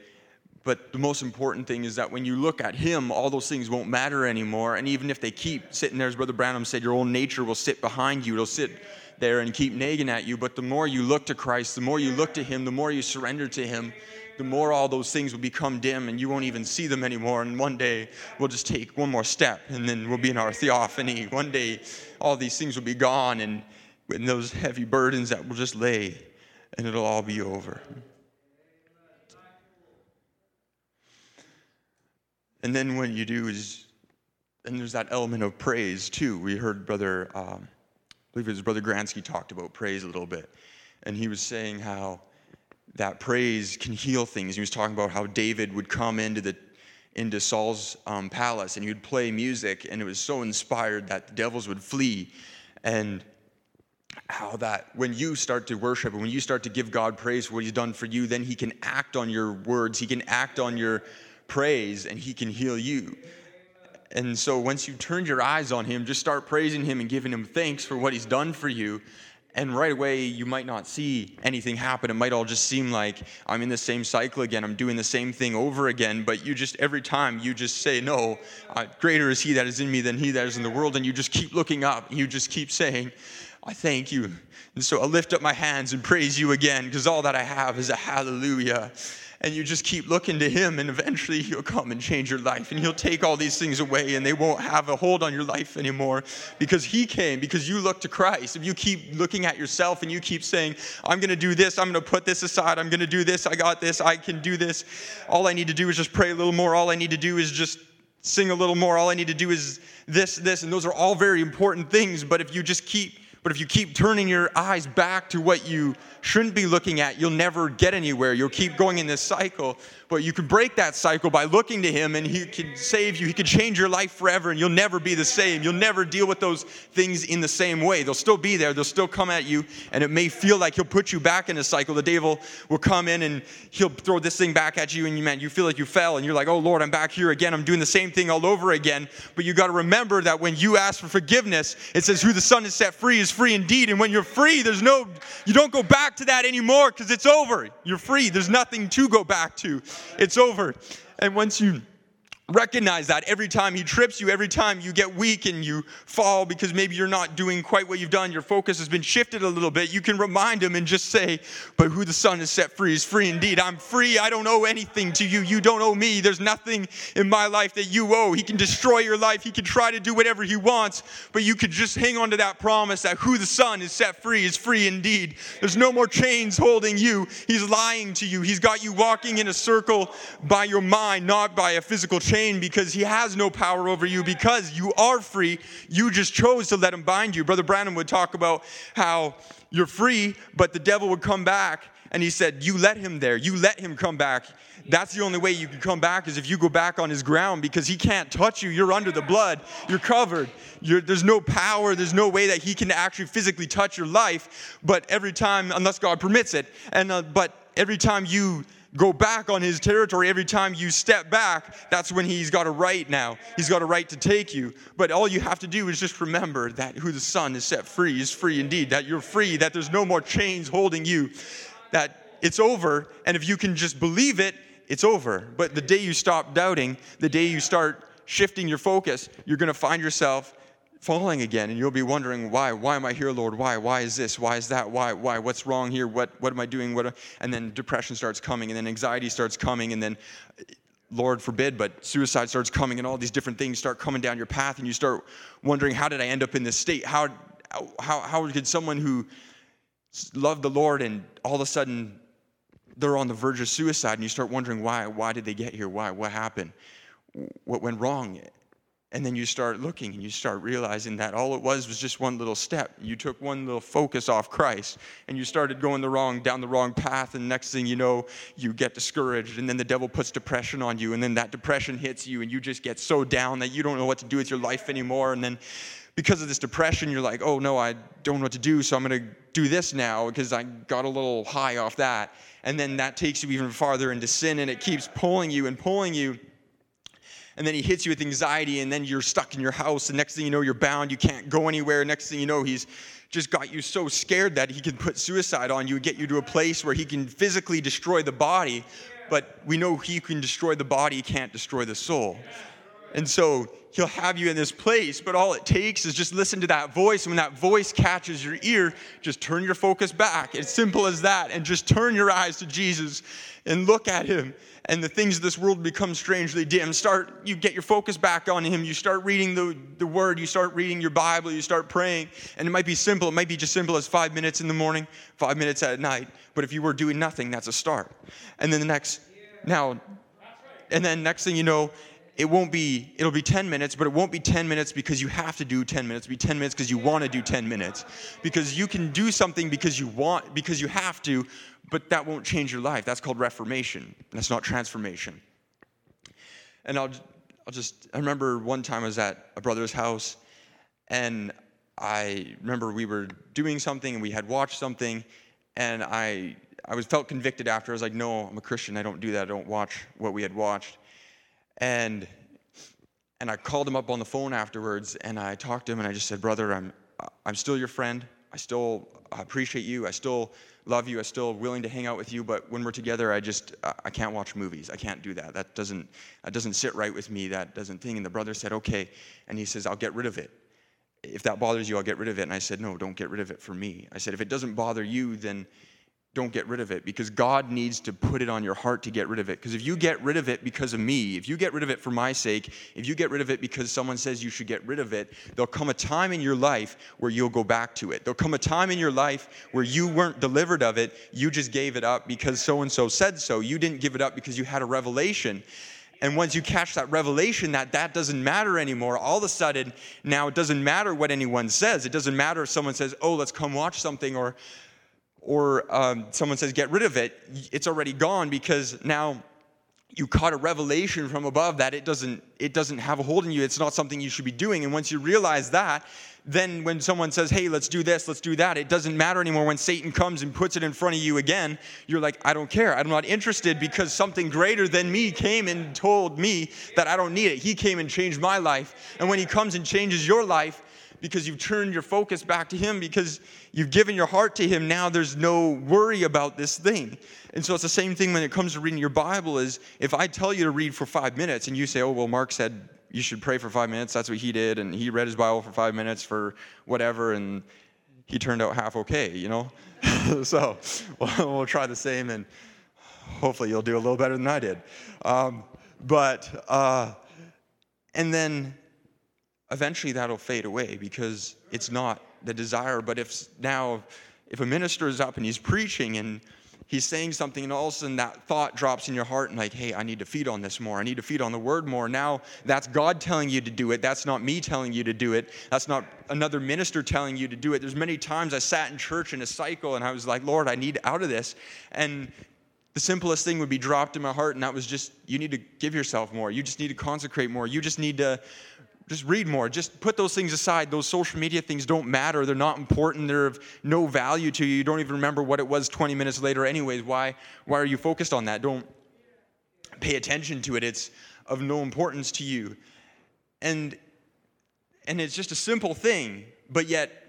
But the most important thing is that when you look at him, all those things won't matter anymore. And even if they keep sitting there, as Brother Branham said, your old nature will sit behind you. It'll sit there and keep nagging at you. But the more you look to Christ, the more you look to Him, the more you surrender to Him, the more all those things will become dim and you won't even see them anymore. And one day we'll just take one more step and then we'll be in our theophany. One day all these things will be gone and, and those heavy burdens that will just lay and it'll all be over. And then when you do is, and there's that element of praise too. We heard Brother um, believe it was Brother Gransky talked about praise a little bit. And he was saying how that praise can heal things. He was talking about how David would come into the into Saul's um, palace and he would play music, and it was so inspired that the devils would flee. And how that when you start to worship and when you start to give God praise for what He's done for you, then He can act on your words, He can act on your praise, and He can heal you. And so once you turn your eyes on Him, just start praising Him and giving Him thanks for what He's done for you. And right away, you might not see anything happen. It might all just seem like I'm in the same cycle again. I'm doing the same thing over again. But you just, every time, you just say, No, uh, greater is He that is in me than He that is in the world. And you just keep looking up. And You just keep saying, I thank you. And so I lift up my hands and praise you again because all that I have is a hallelujah. And you just keep looking to Him, and eventually He'll come and change your life. And He'll take all these things away, and they won't have a hold on your life anymore because He came, because you look to Christ. If you keep looking at yourself and you keep saying, I'm going to do this, I'm going to put this aside, I'm going to do this, I got this, I can do this, all I need to do is just pray a little more, all I need to do is just sing a little more, all I need to do is this, this, and those are all very important things. But if you just keep but if you keep turning your eyes back to what you shouldn't be looking at, you'll never get anywhere. You'll keep going in this cycle. But you can break that cycle by looking to Him, and He can save you. He can change your life forever, and you'll never be the same. You'll never deal with those things in the same way. They'll still be there, they'll still come at you, and it may feel like He'll put you back in a cycle. The devil will come in and he'll throw this thing back at you, and you, man, you feel like you fell, and you're like, oh Lord, I'm back here again. I'm doing the same thing all over again. But you got to remember that when you ask for forgiveness, it says, Who the Son has set free is free indeed. And when you're free, there's no, you don't go back to that anymore because it's over. You're free. There's nothing to go back to. It's over. And once you recognize that every time he trips you, every time you get weak and you fall because maybe you're not doing quite what you've done, your focus has been shifted a little bit, you can remind him and just say, But who the Son has set free is free indeed. I'm free. I don't owe anything to you. You don't owe me. There's nothing in my life that you owe. He can destroy your life. He can try to do whatever he wants, but you could just hang on to that promise that who the Son is set free is free indeed. There's no more chains holding you. He's lying to you. He's got you walking in a circle by your mind, not by a physical chain because he has no power over you because you are free. You just chose to let him bind you. Brother Branham would talk about how you're free, but the devil would come back and he said, You let him there. You let him come back. That's the only way you can come back is if you go back on his ground because he can't touch you. You're under the blood. You're covered. You're, there's no power. There's no way that he can actually physically touch your life. But every time, unless God permits it, and uh, but every time you go back on his territory every time you step back, that's when he's got a right now. He's got a right to take you. But all you have to do is just remember that who the Son is set free is free indeed, that you're free, that there's no more chains holding you, that it's over. And if you can just believe it, it's over. But the day you stop doubting, the day you start shifting your focus, you're going to find yourself falling again and you'll be wondering why? Why am i here lord? Why? Why is this? Why is that? Why? Why? What's wrong here? What what am i doing? What and then depression starts coming and then anxiety starts coming and then lord forbid but suicide starts coming and all these different things start coming down your path and you start wondering how did i end up in this state? How how how could someone who loved the lord and all of a sudden they're on the verge of suicide and you start wondering why? Why did they get here? Why? What happened? What went wrong and then you start looking and you start realizing that all it was was just one little step. You took one little focus off Christ and you started going the wrong down the wrong path. And next thing you know, you get discouraged. And then the devil puts depression on you. And then that depression hits you and you just get so down that you don't know what to do with your life anymore. And then because of this depression, you're like, oh no, I don't know what to do, so I'm going to do this now because I got a little high off that. And then that takes you even farther into sin and it keeps pulling you and pulling you and then he hits you with anxiety, and then you're stuck in your house. And next thing you know, you're bound. You can't go anywhere. Next thing you know, he's just got you so scared that he can put suicide on you and get you to a place where he can physically destroy the body. But we know he can destroy the body, he can't destroy the soul. And so he'll have you in this place, but all it takes is just listen to that voice. When that voice catches your ear, just turn your focus back. It's simple as that. And just turn your eyes to Jesus and look at him and the things of this world become strangely dim. Start, you get your focus back on Him. You start reading the, the Word. You start reading your Bible. You start praying. And it might be simple. It might be just simple as five minutes in the morning, five minutes at night. But if you were doing nothing, that's a start. And then the next, now, and then next thing you know, it won't be it'll be 10 minutes but it won't be 10 minutes because you have to do 10 minutes it'll be 10 minutes because you want to do 10 minutes because you can do something because you want because you have to but that won't change your life. That's called reformation. That's not transformation. And I'll, I'll just, I remember one time I was at a brother's house and I remember we were doing something and we had watched something, and I I was felt convicted after. I was like, no, I'm a Christian. I don't do that. I don't watch what we had watched. And and I called him up on the phone afterwards, and I talked to him, and I just said, brother, I'm I'm still your friend. I still appreciate you. I still love you. I'm still willing to hang out with you. But when we're together, I just I can't watch movies. I can't do that. That doesn't that doesn't sit right with me. That doesn't thing. And the brother said, okay. And he says, I'll get rid of it. If that bothers you, I'll get rid of it. And I said, no, don't get rid of it for me. I said, if it doesn't bother you, then don't get rid of it because God needs to put it on your heart to get rid of it. Because if you get rid of it because of me, if you get rid of it for my sake, if you get rid of it because someone says you should get rid of it, there'll come a time in your life where you'll go back to it. There'll come a time in your life where you weren't delivered of it, you just gave it up because so and so said so. You didn't give it up because you had a revelation. And once you catch that revelation that that doesn't matter anymore, all of a sudden now it doesn't matter what anyone says. It doesn't matter if someone says, "Oh, let's come watch something," or or um, someone says, get rid of it, it's already gone because now you caught a revelation from above that it doesn't it doesn't have a hold in you. It's not something you should be doing. And once you realize that then when someone says hey let's do this let's do that it doesn't matter anymore. When satan comes and puts it in front of you again you're like i don't care. I'm not interested because something greater than me came and told me that i don't need it. He came and changed my life. And when he comes and changes your life because you've turned your focus back to Him, because you've given your heart to Him. Now there's no worry about this thing. And so it's the same thing when it comes to reading your Bible is if I tell you to read for five minutes and you say, oh, well, Mark said you should pray for five minutes, that's what he did, and he read his Bible for five minutes for whatever, and he turned out half okay, you know? so we'll, we'll, try the same, and hopefully you'll do a little better than I did. Um, but, uh, and then eventually that'll fade away because it's not the desire. But if now, if a minister is up and he's preaching and he's saying something, and all of a sudden that thought drops in your heart, and like, hey, I need to feed on this more. I need to feed on the word more. Now that's God telling you to do it. That's not me telling you to do it. That's not another minister telling you to do it. There's many times I sat in church in a cycle and I was like, Lord, I need out of this. And the simplest thing would be dropped in my heart, and that was just, you need to give yourself more. You just need to consecrate more. You just need to just read more. Just put those things aside. Those social media things don't matter. They're not important. They're of no value to you. You don't even remember what it was 20 minutes later, anyways. Why, why are you focused on that? Don't pay attention to it. It's of no importance to you. And, and it's just a simple thing, but yet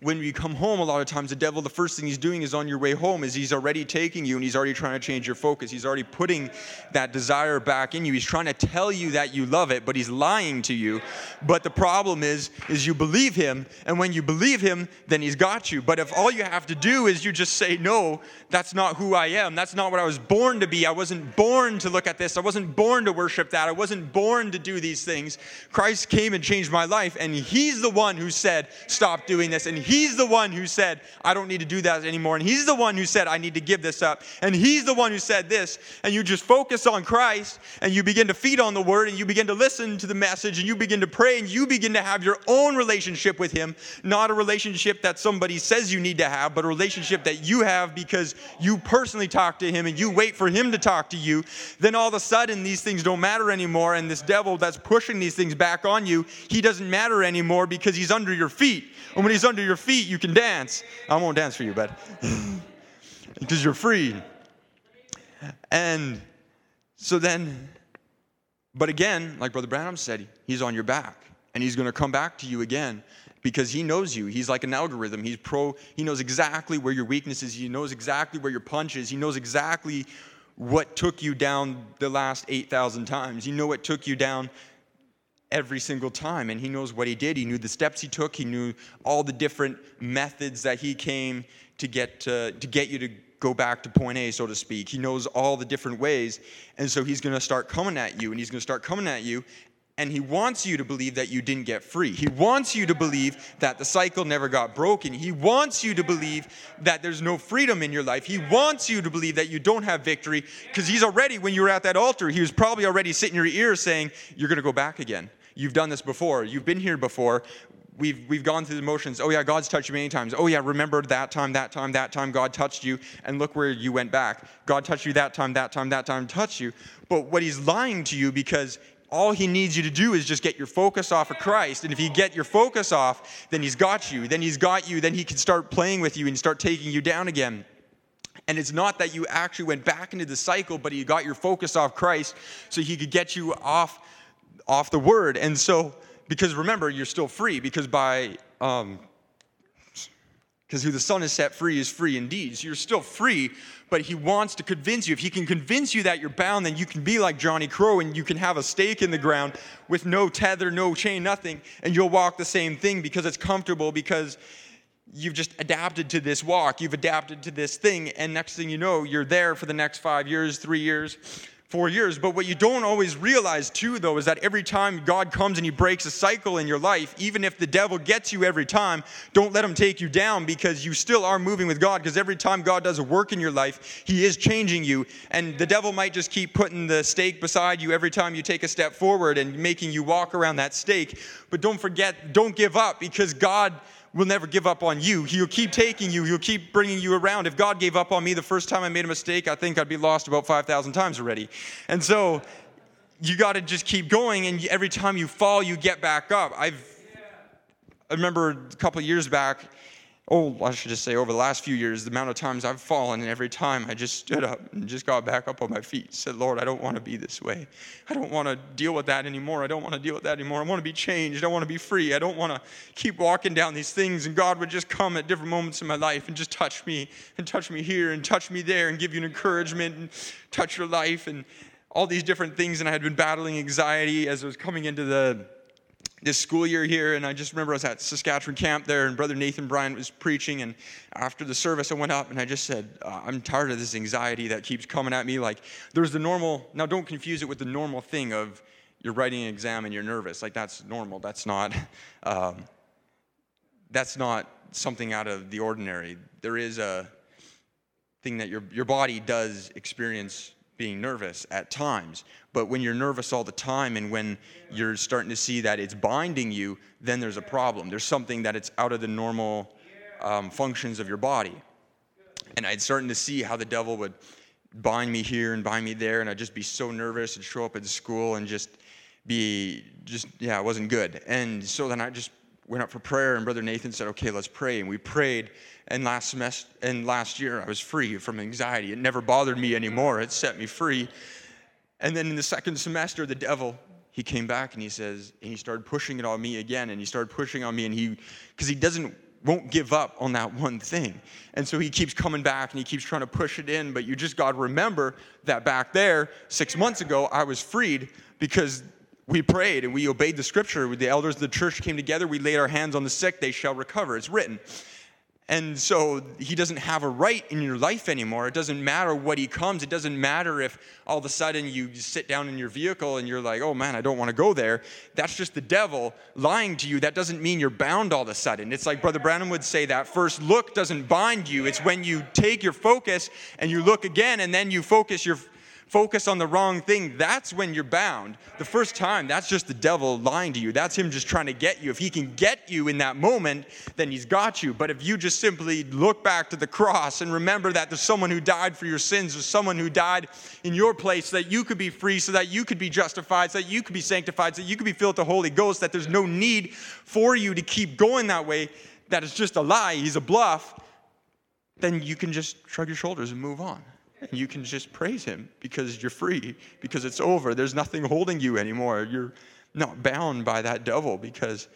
when you come home a lot of times the devil the first thing he's doing is on your way home is he's already taking you and he's already trying to change your focus. He's already putting that desire back in you. He's trying to tell you that you love it but he's lying to you. But the problem is is you believe him and when you believe him then he's got you. But if all you have to do is you just say no that's not who i am. That's not what i was born to be. I wasn't born to look at this. I wasn't born to worship that. I wasn't born to do these things. Christ came and changed my life and he's the one who said stop doing this. And he's the one who said, I don't need to do that anymore. And he's the one who said, I need to give this up. And he's the one who said this. And you just focus on Christ and you begin to feed on the word and you begin to listen to the message and you begin to pray and you begin to have your own relationship with him. Not a relationship that somebody says you need to have, but a relationship that you have because you personally talk to him and you wait for him to talk to you. Then all of a sudden, these things don't matter anymore. And this devil that's pushing these things back on you, he doesn't matter anymore because he's under your feet. And when he's under your feet, you can dance. I won't dance for you, but because you're free. And so then, but again, like Brother Branham said, he's on your back and he's going to come back to you again because he knows you. He's like an algorithm. He's pro, he knows exactly where your weakness is. He knows exactly where your punch is. He knows exactly what took you down the last 8,000 times. You know what took you down every single time. And he knows what he did. He knew the steps he took. He knew all the different methods that he came to get to, to get you to go back to point A, so to speak. He knows all the different ways. And so he's going to start coming at you, and he's going to start coming at you. And he wants you to believe that you didn't get free. He wants you to believe that the cycle never got broken. He wants you to believe that there's no freedom in your life. He wants you to believe that you don't have victory because he's already, when you were at that altar, he was probably already sitting in your ear saying, You're going to go back again. You've done this before. You've been here before. We've, we've gone through the motions. Oh, yeah, God's touched you many times. Oh, yeah, remember that time, that time, that time God touched you, and look where you went back. God touched you that time, that time, that time, touched you. But what he's lying to you because all he needs you to do is just get your focus off of Christ. And if you get your focus off, then he's got you. Then he's got you. Then he can start playing with you and start taking you down again. And it's not that you actually went back into the cycle, but he got your focus off Christ so he could get you off, off the word. And so, because remember, you're still free, because by um, because who the Son has set free is free indeed. So you're still free, but He wants to convince you. If He can convince you that you're bound, then you can be like Johnny Crow and you can have a stake in the ground with no tether, no chain, nothing, and you'll walk the same thing because it's comfortable, because you've just adapted to this walk, you've adapted to this thing, and next thing you know, you're there for the next five years, three years, four years. But what you don't always realize, too, though, is that every time God comes and He breaks a cycle in your life, even if the devil gets you every time, don't let him take you down because you still are moving with God. Because every time God does a work in your life, He is changing you. And the devil might just keep putting the stake beside you every time you take a step forward and making you walk around that stake. But don't forget, don't give up because God will never give up on you. He'll keep taking you, he'll keep bringing you around. If God gave up on me the first time I made a mistake, I think I'd be lost about 5,000 times already. And so you got to just keep going, and every time you fall, you get back up. I've, I remember a couple years back, oh, I should just say over the last few years, the amount of times I've fallen, and every time I just stood up and just got back up on my feet, said, Lord, I don't want to be this way. I don't want to deal with that anymore. I don't want to deal with that anymore. I want to be changed. I want to be free. I don't want to keep walking down these things. And God would just come at different moments in my life and just touch me and touch me here and touch me there and give you an encouragement and touch your life and all these different things. And I had been battling anxiety as I was coming into the this school year here, and I just remember I was at Saskatchewan camp there, and Brother Nathan Bryant was preaching. And after the service, I went up and I just said, uh, I'm tired of this anxiety that keeps coming at me. Like, there's the normal, now don't confuse it with the normal thing of you're writing an exam and you're nervous. Like, that's normal. That's not, um, that's not something out of the ordinary. There is a thing that your, your body does experience being nervous at times. But when you're nervous all the time and when you're starting to see that it's binding you, then there's a problem. There's something that it's out of the normal um, functions of your body. And I'd starting to see how the devil would bind me here and bind me there, and I'd just be so nervous and show up at school and just be just yeah, it wasn't good. And so then I just went up for prayer, and Brother Nathan said, "Okay, let's pray." And we prayed. And last semester and last year, I was free from anxiety. It never bothered me anymore. It set me free. And then in the second semester, the devil he came back and he says, and he started pushing it on me again, and he started pushing on me, and he, because he doesn't, won't give up on that one thing. And so he keeps coming back and he keeps trying to push it in, but you just got to remember that back there, six months ago, I was freed because we prayed and we obeyed the scripture. The elders of the church came together. We laid our hands on the sick, they shall recover. It's written. And so he doesn't have a right in your life anymore. It doesn't matter what he comes. It doesn't matter if all of a sudden you sit down in your vehicle and you're like, oh man, I don't want to go there. That's just the devil lying to you. That doesn't mean you're bound all of a sudden. It's like Brother Branham would say that first look doesn't bind you. It's when you take your focus and you look again and then you focus your focus on the wrong thing, that's when you're bound. The first time, that's just the devil lying to you. That's him just trying to get you. If he can get you in that moment, then he's got you. But if you just simply look back to the cross and remember that there's someone who died for your sins, there's someone who died in your place so that you could be free, so that you could be justified, so that you could be sanctified, so that you could be filled with the Holy Ghost, that there's no need for you to keep going that way, that it's just a lie, he's a bluff, then you can just shrug your shoulders and move on. You can just praise him because you're free, because it's over. There's nothing holding you anymore. You're not bound by that devil because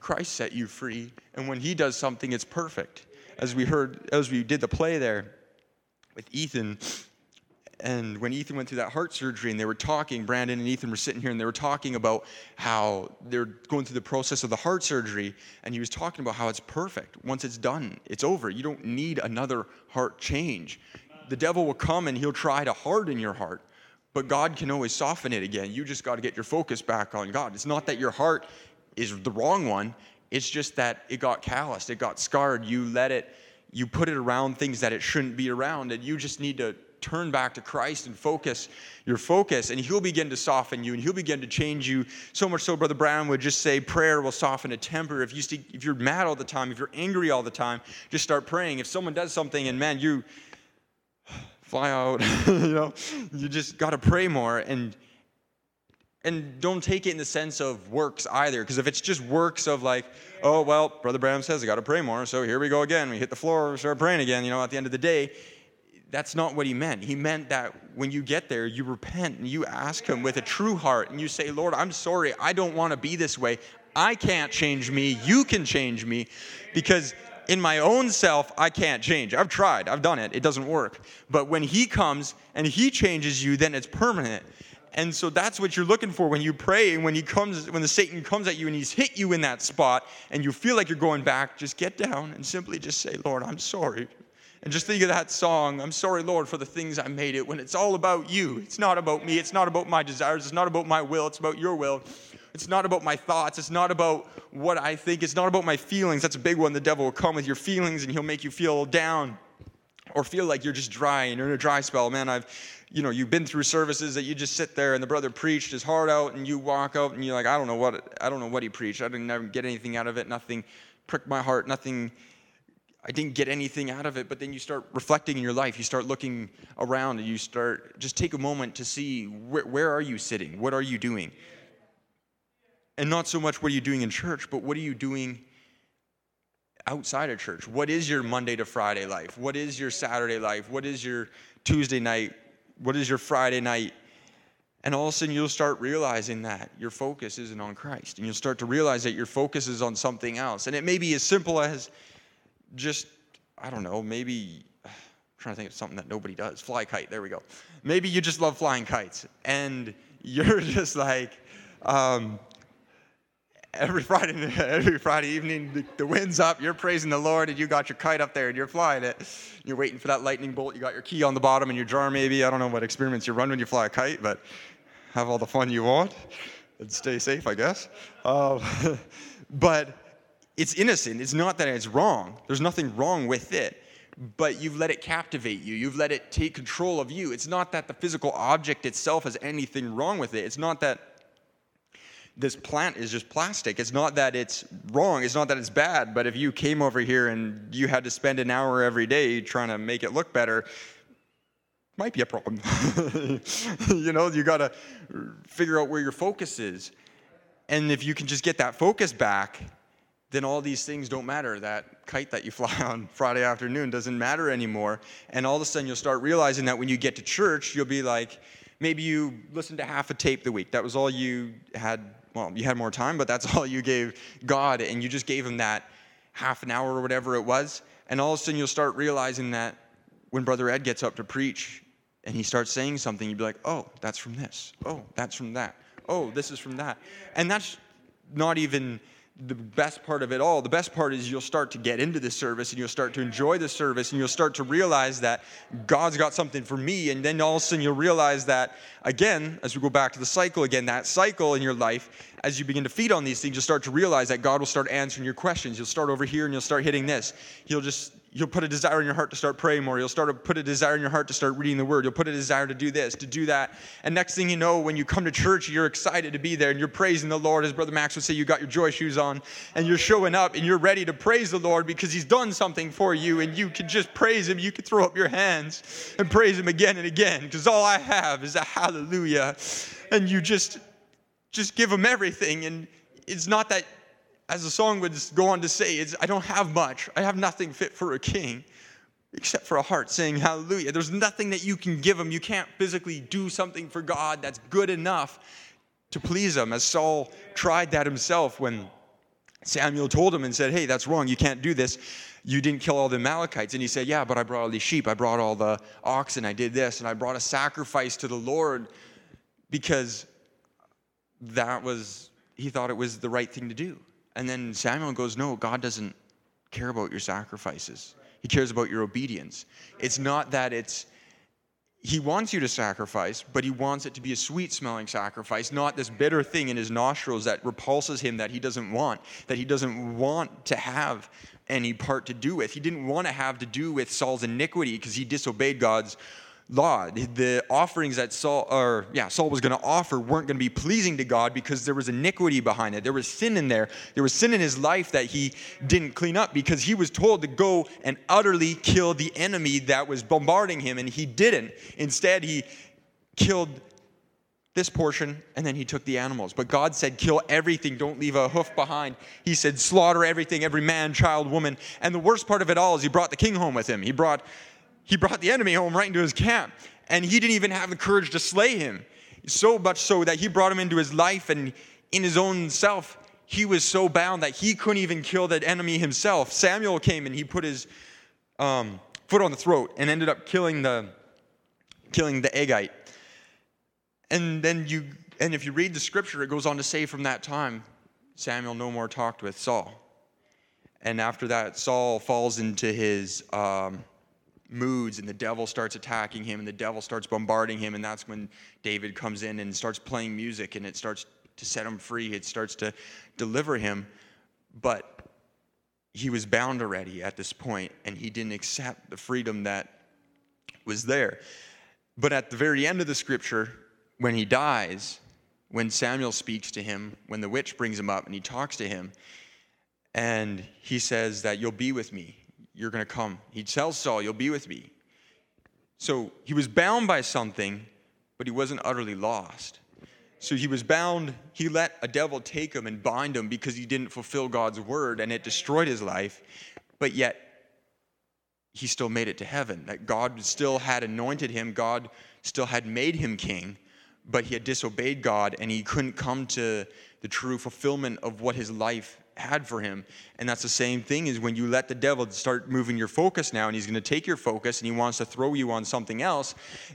Christ set you free. And when he does something, it's perfect. As we heard, as we did the play there with Ethan, and when Ethan went through that heart surgery and they were talking, Brandon and Ethan were sitting here and they were talking about how they're going through the process of the heart surgery. And he was talking about how it's perfect. Once it's done, it's over. You don't need another heart change the devil will come and he'll try to harden your heart. But God can always soften it again. You just got to get your focus back on God. It's not that your heart is the wrong one, it's just that it got calloused, it got scarred. You let it, you put it around things that it shouldn't be around, and you just need to turn back to Christ and focus your focus, and He'll begin to soften you and He'll begin to change you. So much so, Brother Branham would just say, prayer will soften a temper. If, you see, if you're mad all the time, if you're angry all the time, just start praying. If someone does something and man, you fly out. you know, you just got to pray more. And And don't take it in the sense of works either, because if it's just works of like, oh, well, Brother Branham says I got to pray more, so here we go again. We hit the floor, we start praying again, you know, at the end of the day, that's not what he meant. He meant that when you get there, you repent and you ask him with a true heart and you say, Lord, I'm sorry. I don't want to be this way. I can't change me. You can change me because in my own self, I can't change. I've tried, I've done it, it doesn't work. But when he comes and he changes you, then it's permanent. And so that's what you're looking for when you pray and when he comes when the Satan comes at you and he's hit you in that spot and you feel like you're going back, just get down and simply just say, "Lord, I'm sorry." And just think of that song, I'm sorry, Lord, for the things I made it, when it's all about you. It's not about me. It's not about my desires. It's not about my will. It's about your will. It's not about my thoughts. It's not about what I think. It's not about my feelings. That's a big one. The devil will come with your feelings and he'll make you feel down or feel like you're just dry and you're in a dry spell. Man, I've, you know, you've been through services that you just sit there and the brother preached his heart out and you walk out and you're like, I don't know what, I don't know what he preached. I didn't get anything out of it. Nothing pricked my heart. Nothing I didn't get anything out of it, but then you start reflecting in your life. You start looking around and you start just take a moment to see where, where are you sitting? What are you doing? And not so much what are you doing in church, but what are you doing outside of church? What is your Monday to Friday life? What is your Saturday life? What is your Tuesday night? What is your Friday night? And all of a sudden, you'll start realizing that your focus isn't on Christ. And you'll start to realize that your focus is on something else. And it may be as simple as just, I don't know, maybe, I'm trying to think of something that nobody does. Fly kite, there we go. Maybe you just love flying kites and you're just like, um, every Friday, every Friday evening, the, the, wind's up, you're praising the Lord, and you got your kite up there and you're flying it. You're waiting for that lightning bolt. You got your key on the bottom in your jar, maybe. I don't know what experiments you run when you fly a kite, but have all the fun you want and stay safe, I guess. Uh, but it's innocent. It's not that it's wrong. There's nothing wrong with it. But you've let it captivate you. You've let it take control of you. It's not that the physical object itself has anything wrong with it. It's not that this plant is just plastic. It's not that it's wrong. It's not that it's bad. But if you came over here and you had to spend an hour every day trying to make it look better, might be a problem. you know, you got to figure out where your focus is. And if you can just get that focus back, then all these things don't matter. That kite that you fly on Friday afternoon doesn't matter anymore. And all of a sudden, you'll start realizing that when you get to church, you'll be like, maybe you listened to half a tape the week. That was all you had. Well, you had more time, but that's all you gave God. And you just gave Him that half an hour or whatever it was. And all of a sudden, you'll start realizing that when Brother Ed gets up to preach and he starts saying something, you'd be like, oh, that's from this. Oh, that's from that. Oh, this is from that. And that's not even the best part of it all. The best part is you'll start to get into the service and you'll start to enjoy the service and you'll start to realize that God's got something for me. And then all of a sudden you'll realize that, again, as we go back to the cycle again, that cycle in your life, as you begin to feed on these things, you'll start to realize that God will start answering your questions. You'll start over here and you'll start hitting this. You'll just you'll put a desire in your heart to start praying more. You'll start to put a desire in your heart to start reading the word. You'll put a desire to do this, to do that. And next thing you know, when you come to church, you're excited to be there and you're praising the Lord. As Brother Max would say, you got your joy shoes on and you're showing up and you're ready to praise the Lord because he's done something for you and you can just praise him. You can throw up your hands and praise him again and again because all I have is a hallelujah. And you just just give him everything and it's not that as the song would go on to say, is I don't have much. I have nothing fit for a king except for a heart saying hallelujah. There's nothing that you can give him. You can't physically do something for God that's good enough to please him, as Saul tried that himself when Samuel told him and said, Hey, that's wrong. You can't do this. You didn't kill all the Amalekites. And he said, Yeah, but I brought all these sheep. I brought all the oxen. I did this. And I brought a sacrifice to the Lord because that was, he thought it was the right thing to do. And then Samuel goes, No, God doesn't care about your sacrifices. He cares about your obedience. It's not that it's, he wants you to sacrifice, but he wants it to be a sweet smelling sacrifice, not this bitter thing in his nostrils that repulses him that he doesn't want, that he doesn't want to have any part to do with. He didn't want to have to do with Saul's iniquity because he disobeyed God's law. The offerings that Saul, or yeah, Saul was going to offer weren't going to be pleasing to God because there was iniquity behind it. There was sin in there. There was sin in his life that he didn't clean up because he was told to go and utterly kill the enemy that was bombarding him, and he didn't. Instead, he killed this portion, and then he took the animals. But God said, kill everything, don't leave a hoof behind. He said, slaughter everything, every man, child, woman. And the worst part of it all is he brought the king home with him. He brought, he brought the enemy home right into his camp. And he didn't even have the courage to slay him. So much so that he brought him into his life and in his own self, he was so bound that he couldn't even kill that enemy himself. Samuel came and he put his um, foot on the throat and ended up killing the, killing the Agagite. And then you, and if you read the scripture, it goes on to say from that time, Samuel no more talked with Saul. And after that, Saul falls into his um, moods, and the devil starts attacking him, and the devil starts bombarding him. And that's when David comes in and starts playing music, and it starts to set him free. It starts to deliver him. But he was bound already at this point, and he didn't accept the freedom that was there. But at the very end of the scripture, when he dies, when Samuel speaks to him, when the witch brings him up and he talks to him, and he says that you'll be with me, you're going to come. He tells Saul, You'll be with me. So he was bound by something, but he wasn't utterly lost. So he was bound, he let a devil take him and bind him because he didn't fulfill God's word and it destroyed his life. But yet, he still made it to heaven. That God still had anointed him, God still had made him king but he had disobeyed God and he couldn't come to the true fulfillment of what his life had for him. And that's the same thing is when you let the devil start moving your focus now and he's going to take your focus and he wants to throw you on something else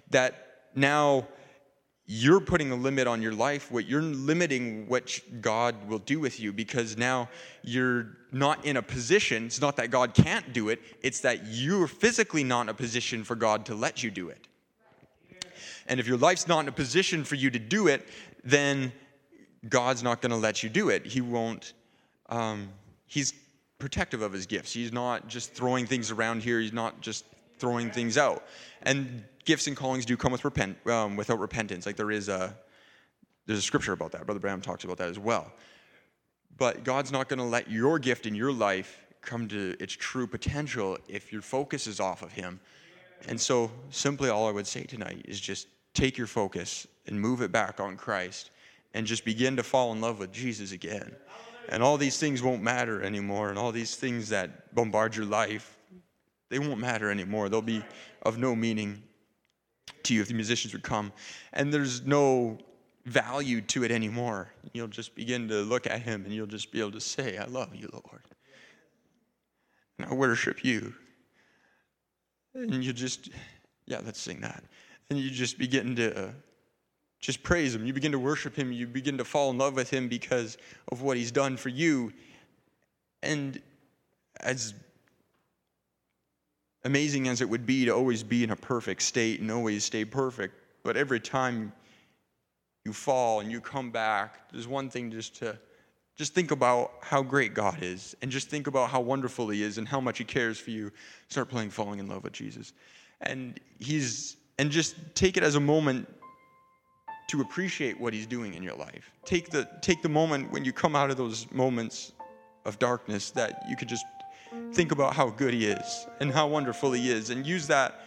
that now you're putting a limit on your life what you're limiting what god will do with you because now you're not in a position it's not that god can't do it it's that you're physically not in a position for god to let you do it and if your life's not in a position for you to do it, then God's not going to let you do it. He won't, um, He's protective of His gifts. He's not just throwing things around here, He's not just throwing things out. And gifts and callings do come with repent, um, without repentance. Like there is a, there's a scripture about that. Brother Branham talks about that as well. But God's not going to let your gift in your life come to its true potential if your focus is off of Him and so, simply all I would say tonight is just take your focus and move it back on Christ and just begin to fall in love with Jesus again. And all these things won't matter anymore, and all these things that bombard your life, they won't matter anymore. They'll be of no meaning to you if the musicians would come. And there's no value to it anymore. You'll just begin to look at Him and you'll just be able to say, I love you, Lord. And I worship you. And you just, yeah, let's sing that. And you just begin to just praise Him. You begin to worship Him. You begin to fall in love with Him because of what He's done for you. And as amazing as it would be to always be in a perfect state and always stay perfect, but every time you fall and you come back, there's one thing just to just think about how great God is and just think about how wonderful He is and how much He cares for you. Start playing Falling in Love with Jesus. And He's, and just take it as a moment to appreciate what He's doing in your life. Take the, take the moment when you come out of those moments of darkness that you could just think about how good He is and how wonderful He is and use that,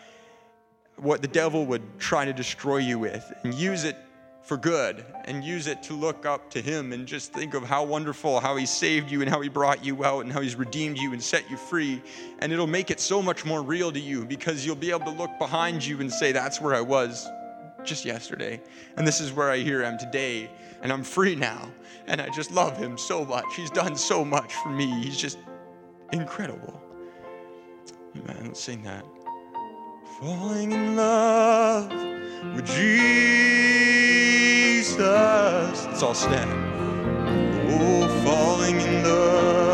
what the devil would try to destroy you with, and use it for good and use it to look up to Him and just think of how wonderful, how He saved you and how He brought you out and how He's redeemed you and set you free. And it'll make it so much more real to you because you'll be able to look behind you and say, That's where I was just yesterday. And this is where I here am today. And I'm free now. And I just love Him so much. He's done so much for me. He's just incredible. Amen. Let's sing that. Falling in love with Jesus. Let's all stand. Oh, falling in love